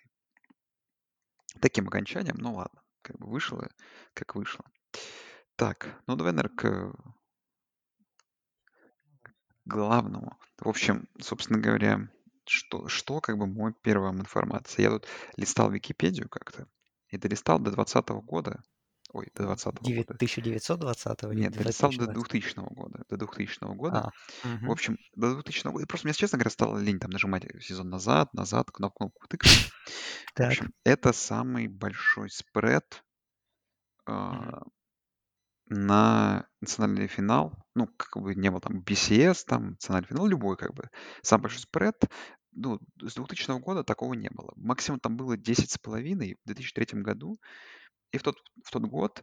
Таким окончанием, ну ладно, как бы вышло, как вышло. Так, ну давай, наверное, к главному. В общем, собственно говоря, что, что как бы мой первая вам информация. Я тут листал Википедию как-то и долистал до 2020 года. Ой, до 2020 Девять- года. 1920 или Нет, долистал до 2020? 2000 года. До 2000 года. А, В мгм. общем, до 2000 года. И просто мне, честно говоря, стало лень там нажимать сезон назад, назад, на кнопку тыкать. В общем, это самый большой спред а, на национальный финал. Ну, как бы не было там BCS, там национальный финал, любой как бы. Самый большой спред. Ну, с 2000 года такого не было. Максимум там было 10,5 в 2003 году. И в тот, в тот год,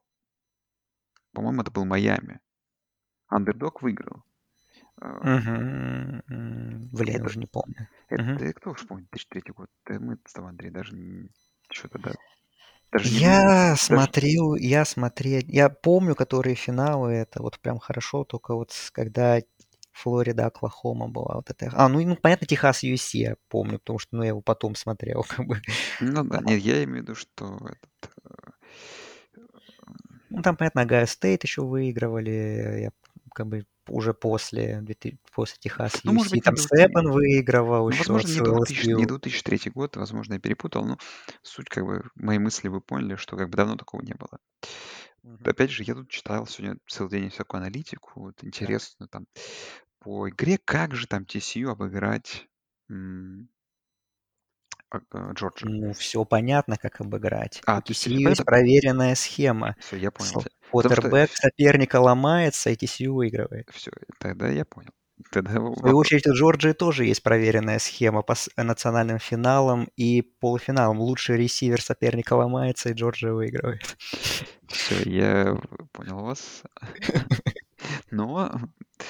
по-моему, это был Майами. Андердог выиграл. А, Блин, Это, уже не помню. это кто уж помнит, 2003 год. Мы с тобой, Андрей, даже что-то да, даже не, Я даже, смотрел, я смотрел, я помню, которые финалы, это вот прям хорошо, только вот с- когда Флорида, Оклахома была вот это. А, ну, и, ну понятно, Техас USC я помню, потому что, ну, я его потом смотрел, [laughs] как бы. ну да, А, нет, я имею в виду, что этот, э, Ну, там, понятно, Гайо Стейт еще выигрывали, я как бы уже после, 2000 после Техас ну, может USC, быть, там 2000, Сэппен выигрывал ну, еще возможно, не 2000, не LSU. 2003 год, возможно, я перепутал, но суть, как бы, мои мысли вы поняли, что, как бы, давно такого не было. Мгм. Опять же, я тут читал сегодня целый день всякую аналитику, вот интересно там по игре, как же там TCU обыграть м, а, а, Джорджию. Ну, все понятно, как обыграть. А, У есть тебе TCU есть понятно? проверенная схема. Все, я понял. Сл Потому что соперника ломается, и TCU выигрывает. все, тогда я понял. Тогда В свою очередь, у Джорджии тоже есть проверенная схема по с национальным финалам и полуфиналам. Лучший ресивер соперника ломается, и Джорджия выигрывает. Все, я понял вас. [laughs] Но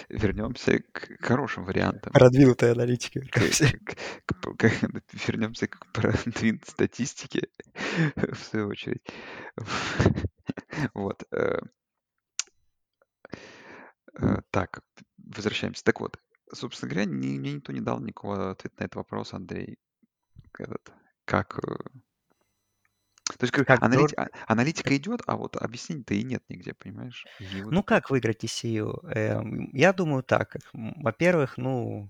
вернемся к хорошим вариантам. К, как все. к- к- к- [laughs] вернемся к продвинутой статистике, [laughs] в свою очередь. [laughs] Вот. э, э, Так, возвращаемся. Так вот, собственно говоря, ни- мне никто не дал никакого ответа на этот вопрос, Андрей. Этот, как... э, То есть как аналити- Джордж а- аналитика идет, а вот объяснений-то и нет нигде, понимаешь? И вот Ну, как выиграть TCU? Эм, я думаю так. Во-первых, ну,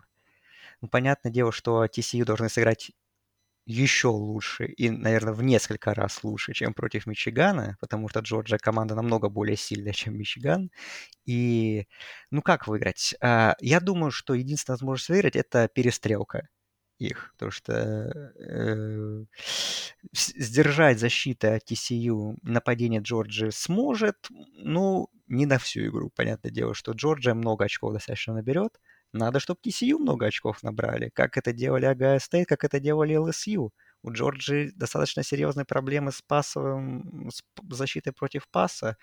ну, понятное дело, что TCU должны сыграть еще лучше и, наверное, в несколько раз лучше, чем против Мичигана, потому что Джорджия команда намного более сильная, чем Мичиган. И, ну, как выиграть? А, Я думаю, что единственная возможность выиграть– это перестрелка их, потому что э, сдержать защита TCU нападение Джорджии сможет, ну, не на всю игру. Понятное дело, что Джорджия много очков достаточно наберет. Надо, чтобы TCU много очков набрали, как это делали Огайо Стейт, как это делали LSU. У Джорджии достаточно серьезные проблемы с пасовым, с защитой против паса.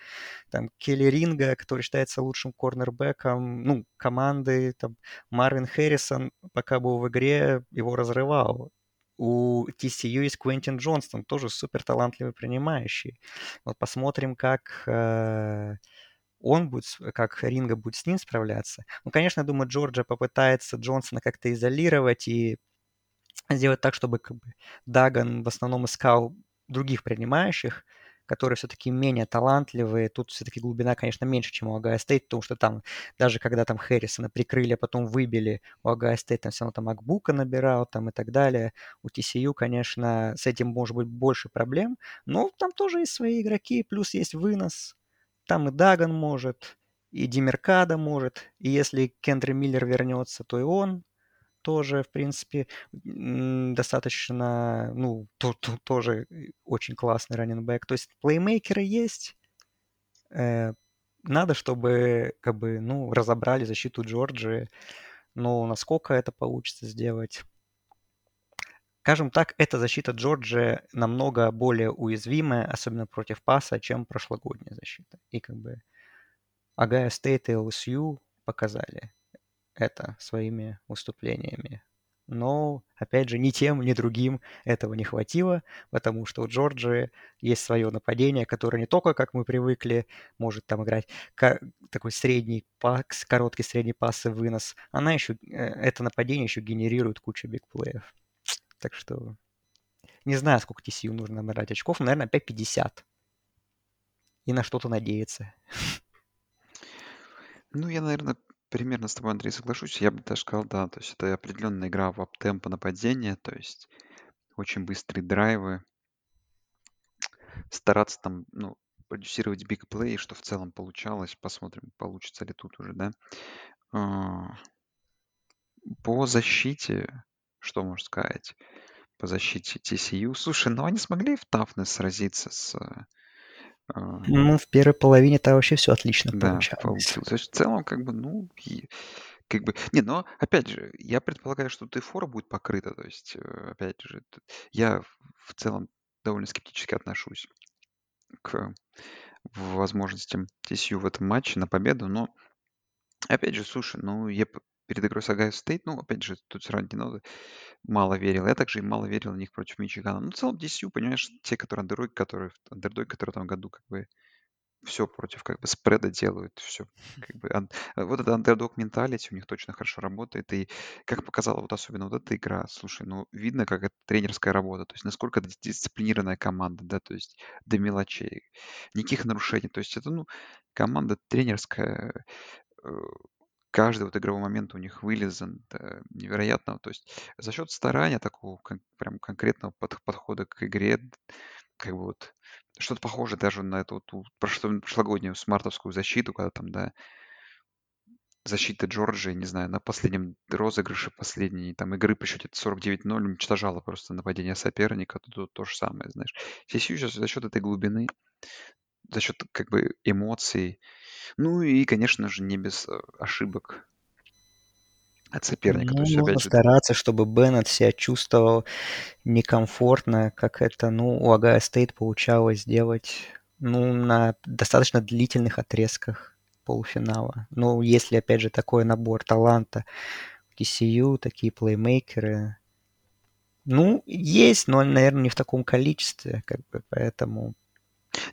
Там Келли Ринга, который считается лучшим корнербеком, ну, команды, там, Марвин Хэррисон, пока был в игре, его разрывал. У TCU есть Квентин Джонстон, тоже супер талантливый принимающий. Вот посмотрим, как э, он будет, как Ринга будет с ним справляться. Ну, конечно, я думаю, Джорджия попытается Джонсона как-то изолировать и сделать так, чтобы как бы Даган в основном искал других принимающих, которые все-таки менее талантливые. Тут все-таки глубина, конечно, меньше, чем у Огайо Стейт, потому что там, даже когда там Хэррисона прикрыли, а потом выбили, у Огайо Стейт там все равно там Эгбука набирал там и так далее. У TCU, конечно, с этим может быть больше проблем, но там тоже есть свои игроки, плюс есть вынос. Там и Даган может, и Демеркадо может, и если Кендре Миллер вернется, то и он тоже, в принципе, достаточно, ну, то, то- тоже очень классный раненбэк. То есть плеймейкеры есть. Э, надо, чтобы, как бы, ну, разобрали защиту Джорджии. Но насколько это получится сделать? Скажем так, эта защита Джорджии намного более уязвимая, особенно против паса, чем прошлогодняя защита. И как бы Огайо Стейт и LSU показали это своими выступлениями. Но, опять же, ни тем, ни другим этого не хватило, потому что у Джорджии есть свое нападение, которое не только, как мы привыкли, может там играть такой средний пас, короткий средний пас и вынос. Она еще, э, это нападение еще генерирует кучу бигплеев. Так что не знаю, сколько TCU нужно набрать очков, но, наверное, опять 50. И на что-то надеяться. [laughs] Ну, я, наверное, примерно с тобой, Андрей, соглашусь. Я бы даже сказал, да, то есть это определенная игра в темпо нападения, то есть очень быстрые драйвы, стараться там, ну, продюсировать биг плей, что в целом получалось. Посмотрим, получится ли тут уже, да. А, По защите, что можно сказать? По защите TCU. Слушай, ну они смогли в тафнес сразиться с... а, Ну, в первой половине там вообще все отлично Да, получалось. получилось. То есть в целом, как бы, ну, как бы... Не, но, опять же, я предполагаю, что Т4 будет покрыта. То есть, э, опять же, я в целом довольно скептически отношусь к возможностям TCU в этом матче на победу. Но, опять же, слушай, ну, я перед игрой с Огайо Стейт, ну, опять же, тут сравнить не надо, мало верил. Я также и мало верил в них против Мичигана. Ну, в целом, TCU, понимаешь, те, которые андердоги, которые, андердоги, которые этом году как бы все против как бы спреда делают, все как бы ан- э, вот это андердог менталити у них точно хорошо работает. И как показала вот особенно вот эта игра, слушай, ну видно, как это тренерская работа, то есть насколько это дисциплинированная команда, да, то есть до мелочей, никаких нарушений, то есть это, ну, команда тренерская, э, каждый вот игровой момент у них вылезан да, невероятно, то есть за счет старания такого кон- прям конкретного под- подхода к игре как бы вот что-то похожее даже на эту вот прошлогоднюю смартовскую защиту, когда там, да, защита Джорджии, не знаю, на последнем розыгрыше последней там игры по счете 49-0 уничтожала просто нападение соперника. Тут, тут то же самое, знаешь. TCU сейчас за счет этой глубины, за счет как бы эмоций, ну и, конечно же, не без э, ошибок от соперника. То Ну, есть, нужно же, стараться, чтобы Беннет себя чувствовал некомфортно, как это, ну, у Агая Стейт получалось сделать, ну, на достаточно длительных отрезках полуфинала. Ну, если, опять же, такой набор таланта TCU, такие плеймейкеры, ну, есть, но, наверное, не в таком количестве, как бы, поэтому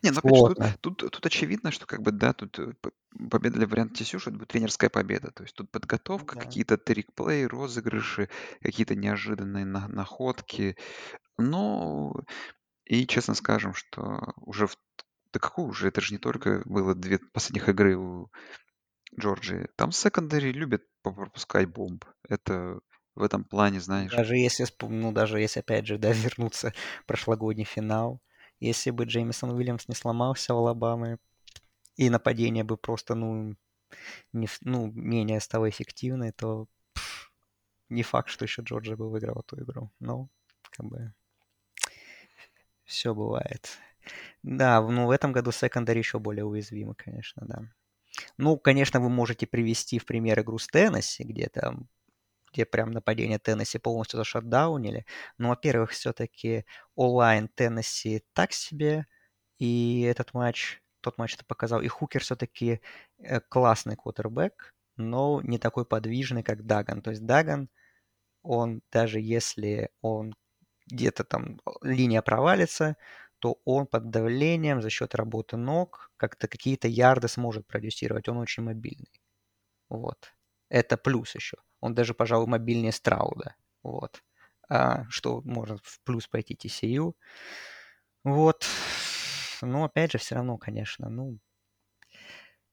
Не, ну опять же, тут, тут, тут очевидно, что как бы, да, тут э, п- победа для варианта что это будет тренерская победа. То есть тут Ну подготовка, да. какие-то трикплей, розыгрыши, какие-то неожиданные на- находки. Но и честно скажем, что уже в... Да какую уже? Это же не только было две последних игры у Джорджии. Там секондари любят пропускать бомб. Это в этом плане, знаешь, Даже если, вспом- ну, даже если, опять же, да, [laughs] вернуться в прошлогодний финал, если бы Джеймисон Уильямс не сломался в Алабаме, и нападение бы просто, ну, не, ну, менее стало эффективной, то пф, не факт, что еще Джорджия бы выиграла эту игру. Но, как бы, все бывает. Да, ну, в этом году секондари еще более уязвимы, конечно, да. Ну, конечно, вы можете привести в пример игру с Теннесси, где там где прям нападение Теннесси полностью зашатдаунили. Но, во-первых, все-таки онлайн Теннесси так себе, и этот матч, тот матч это показал. И Хукер все-таки э, классный квотербек, но не такой подвижный, как Даган. То есть Даган, он даже если он где-то там линия провалится, то он под давлением за счет работы ног как-то какие-то ярды сможет продюсировать. Он очень мобильный. Вот. Это плюс еще. Он даже, пожалуй, мобильнее Страуда. Вот. А, что может в плюс пойти TCU. Вот. Но опять же, все равно, конечно, ну,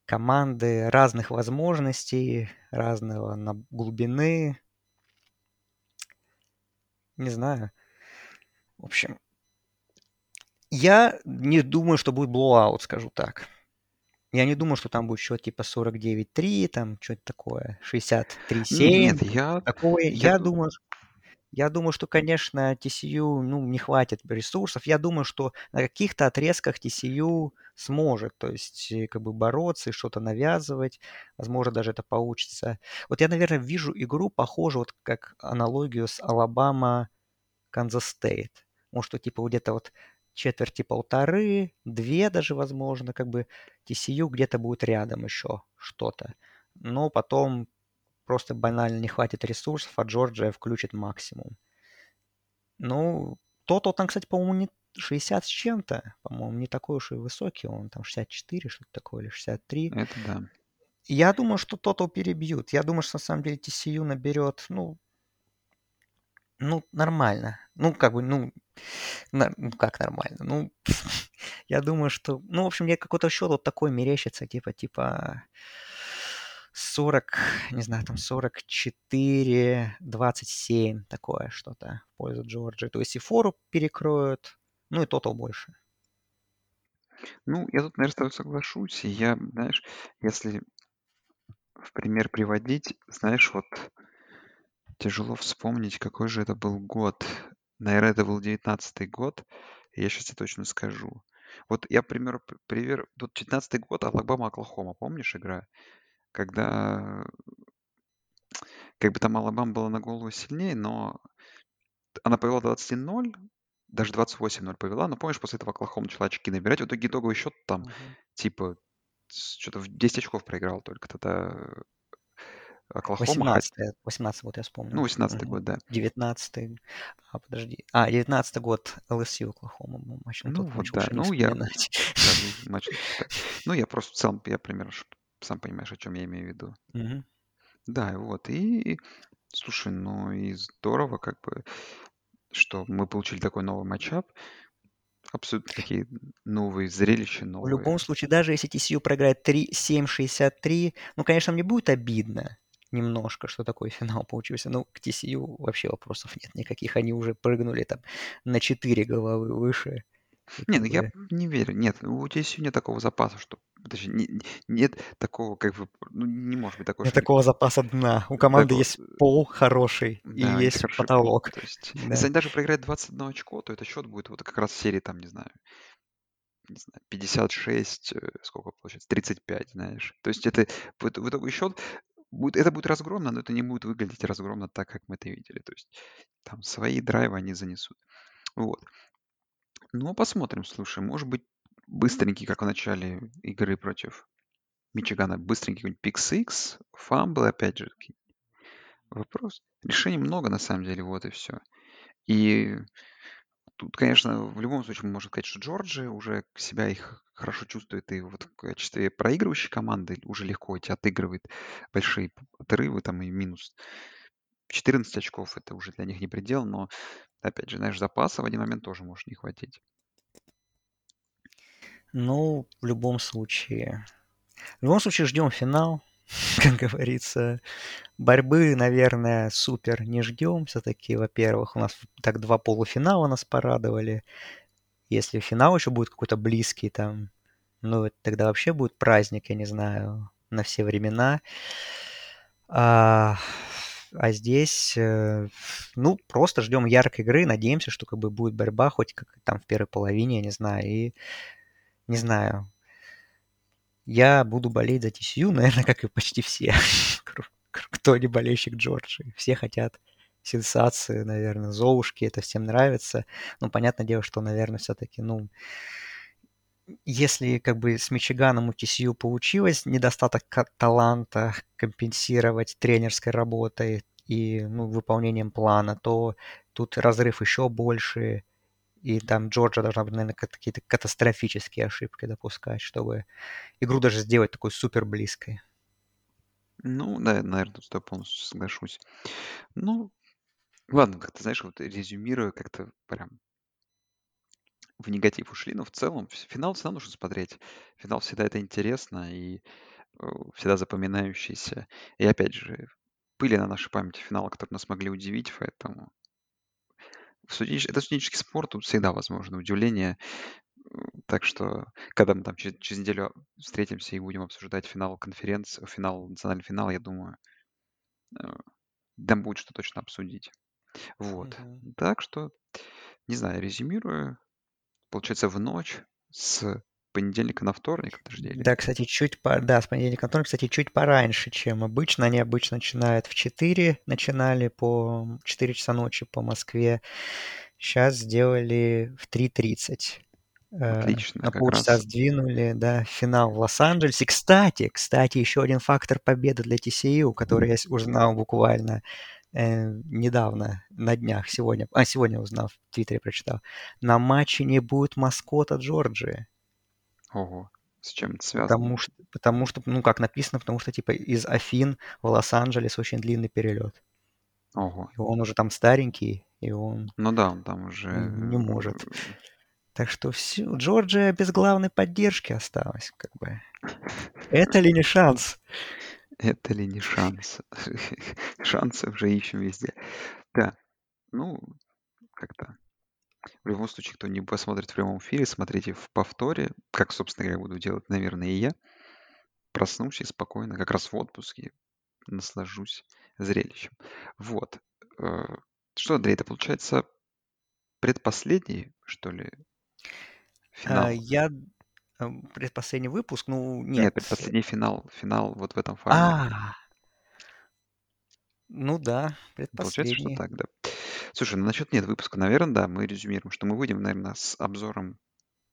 команды разных возможностей, разной, ну, глубины. Не знаю. В общем, я не думаю, что будет blowout, скажу так. Я не думаю, что там будет счет типа 49-3, там что-то такое, 63-7. Нет, я, Такое, я, я ду- думаю, я думаю, что, конечно, TCU, ну, не хватит ресурсов. Я думаю, что на каких-то отрезках TCU сможет, то есть, э, как бы бороться и что-то навязывать. Возможно, даже это получится. Вот я, наверное, вижу игру, похожую, вот как аналогию с Алабама Канзас Стейт. Может, что типа где-то вот четверти полторы, две даже, возможно, как бы TCU где-то будет рядом еще что-то. Но потом просто банально не хватит ресурсов, а Джорджия включит максимум. Ну, тот там, кстати, по-моему, не 60 с чем-то, по-моему, не такой уж и высокий, он там 64, что-то такое, или 63. это да. Я думаю, что Тотал перебьют. Я думаю, что на самом деле TCU наберет, ну, ну, нормально. Ну, как бы, ну, на- ну как нормально? Ну, [laughs] я думаю, что... Ну, в общем, мне какой-то счет вот такой мерещится, типа, типа 40, не знаю, там 44, 27, такое что-то в пользу Джорджии. То есть и фору перекроют, ну и тотал больше. Ну, я тут, наверное, с тобой соглашусь. Я, знаешь, если в пример приводить, знаешь, вот тяжело вспомнить, какой же это был год. Наверное, это был девятнадцатый год. Я сейчас тебе точно скажу. Вот я, к примеру, п- пример, тут девятнадцатый год, Алабама, Оклахома, помнишь игра? Когда, как бы там Алабама была на голову сильнее, но она повела 21-0, даже 28-0 повела, но помнишь, после этого Оклахома начала очки набирать, в итоге итоговый счет там, Мгм. типа, что-то в 10 очков проиграл только тогда Оклахома, хоть, 18 18 вот я ну, вспомнил. 18 Мгм. год, да. 19 а, подожди. А, 19 год LSU Оклахома матч. Ну, Ну вот, матч [laughs] да, ну я, ну. Ну, я просто в целом, я примерно, сам понимаешь, о чем я имею в виду. Да, вот, и, слушай, ну и здорово, как бы, что мы получили такой новый матчап, абсолютно такие новые зрелища, В новые. любом случае, даже если TCU проиграет 3 7-63, ну, конечно, мне будет обидно немножко, что такой [laughs] финал получился. Ну, к TCU вообще вопросов нет никаких. Они уже прыгнули там на 4 головы выше. И Не, ну я не верю. Нет, у TSU нет такого запаса, что... Точнее, не- не- нет такого, как бы... Ну, не может быть такое, Нет что такого запаса дна. У команды такого- есть пол хороший и Да, есть есть хороший пол. потолок. То есть, Да. если они даже проиграют 21 очко, то это счет будет вот как раз в серии, там, не знаю, не знаю, 56, э, сколько получается, 35, знаешь. То есть это в итоге счет будет, это будет разгромно, но это не будет выглядеть разгромно так, как мы это видели. То есть там свои драйвы они занесут. Вот. Ну, посмотрим, слушай, может быть, быстренький, как в начале игры против Мичигана, быстренький какой-нибудь pick-six, фамбл, опять же, вопрос. Решений много, на самом деле, вот и все. И тут, конечно, в любом случае можно сказать, что Джорджия уже себя их хорошо чувствует, и вот в качестве проигрывающей команды уже легко эти отыгрывает большие отрывы там и минус 14 очков, это уже для них не предел, но, опять же, знаешь, запаса в один момент тоже может не хватить. Ну, в любом случае. В любом случае ждем финал, [laughs] как говорится. Борьбы, наверное, супер не ждем. Все-таки, во-первых, у нас так два полуфинала нас порадовали. Если финал еще будет какой-то близкий там, ну, тогда вообще будет праздник, я не знаю, на все времена. А, а здесь, э, ну, просто ждем яркой игры, надеемся, что как бы будет борьба хоть как там в первой половине, я не знаю, и не знаю. Я буду болеть за TCU, [laughs] наверное, как и почти все, [laughs] кто не болельщик Джорджии. Все хотят сенсации, наверное, Золушки, это всем нравится. Ну, понятное дело, что, наверное, все-таки, ну, если как бы с Мичиганом у TCU получилось недостаток таланта компенсировать тренерской работой и ну, выполнением плана, то тут разрыв еще больше, и там Джорджа должна, наверное, какие-то катастрофические ошибки допускать, чтобы игру даже сделать такой супер близкой. Ну, да, наверное, тут тобой полностью соглашусь. Ну, ладно, как-то, знаешь, вот резюмируя, как-то прям в негатив ушли, но в целом финал всегда нужно смотреть. Финал всегда это интересно и э, всегда запоминающийся. И опять же, были на нашей памяти финалы, которые нас могли удивить, поэтому в студенч- это студенческий спорт, тут всегда возможно удивление. Так что, когда мы там через, через неделю встретимся и будем обсуждать финал конференции, финал, национальный финал, я думаю, э, там будет что точно обсудить. Вот. Мгм. Так что, не знаю, резюмирую. Получается, в ночь с понедельника на вторник, подожди, или... Да, кстати, чуть по... Да, с понедельника на вторник, кстати, чуть пораньше, чем обычно. Они обычно начинают в 4, начинали по 4 часа ночи по Москве. Сейчас сделали в 3.30. Э, Отлично, На как полчаса раз. сдвинули, да, финал в Лос-Анджелесе. Кстати, кстати, еще один фактор победы для TCU, который я с- узнал буквально э, недавно, на днях, сегодня, а, сегодня узнал, в Твиттере прочитал. На матче не будет маскота Джорджии. Ого, с чем это связано? Потому что, потому что, ну, как написано, потому что, типа, из Афин в Лос-Анджелес очень длинный перелет. Ого. И он уже там старенький, и он Ну да, он там уже... не может. э, Так что все, Джорджия без главной поддержки осталась, как бы. Это ли не шанс? Это ли не шанс? [laughs] Шансы уже ищем везде. Да, ну, как-то. В любом случае, кто не посмотрит в прямом эфире, смотрите в повторе, как, собственно говоря, буду делать, наверное, и я. Проснусь и спокойно, как раз в отпуске, наслажусь зрелищем. Вот. Э, Что, Андрей, это получается предпоследний, что ли, А, финал? Я предпоследний выпуск, ну, Нет, нет. предпоследний финал, финал вот в этом формате. А, ну да, Получается, что предпоследний. так, да. Слушай, ну насчет нет выпуска, наверное, да, мы резюмируем, что мы выйдем, наверное, с обзором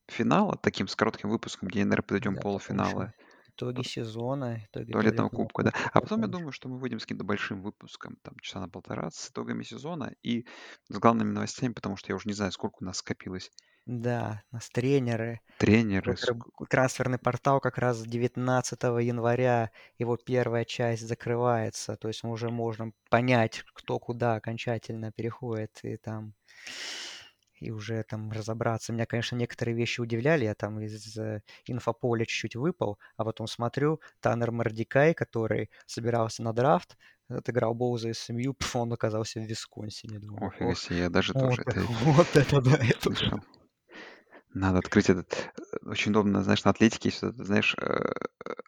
финала, таким с коротким выпуском, где, наверное, подойдем Да, еще итоги сезона, итоги туалетного кубка, да. А потом я думаю, что мы выйдем с каким-то большим выпуском, там, часа на полтора, с итогами сезона и с главными новостями, потому что я уже не знаю, сколько у нас скопилось. Да, у нас тренеры, Тренеры, ск- трансферный портал как раз 19 января, его первая часть закрывается, то есть мы уже можем понять, кто куда окончательно переходит, и там и уже там разобраться. Меня, конечно, некоторые вещи удивляли, я там из э, инфополя чуть-чуть выпал, а потом смотрю, Таннер Мордикай, который собирался на драфт, отыграл Боуза из СМЮ, [laughs] он оказался в Висконсине. Думаю, офига себе, я даже вот, тоже это [laughs] вот это да, это да. Надо открыть этот... э, Очень удобно, знаешь, на Атлетике есть, вот это, знаешь, э,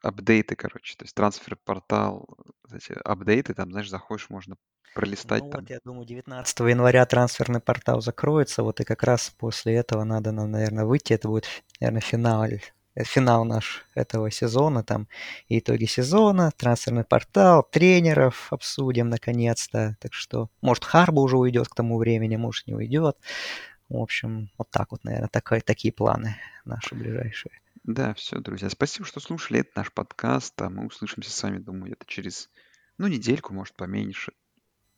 апдейты, короче. То есть трансфер-портал, вот эти апдейты, там, знаешь, заходишь, можно пролистать Ну вот, там. я думаю, 19 января трансферный портал закроется, вот и как раз после этого надо нам, наверное, выйти. Это будет, наверное, финал, э, финал наш этого сезона, там итоги сезона, трансферный портал, тренеров обсудим наконец-то. Так что, может, Харба уже уйдет к тому времени, может, не уйдет. В общем, вот так вот, наверное, такой, такие планы наши ближайшие. Да, все, друзья. Спасибо, что слушали. Это наш подкаст. А мы услышимся с вами, думаю, где-то через, ну, недельку, может, поменьше,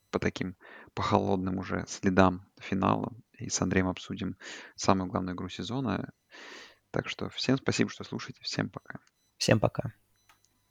по таким, по холодным уже следам финала. И с Андреем обсудим самую главную игру сезона. Так что всем спасибо, что слушаете. Всем пока. Всем пока.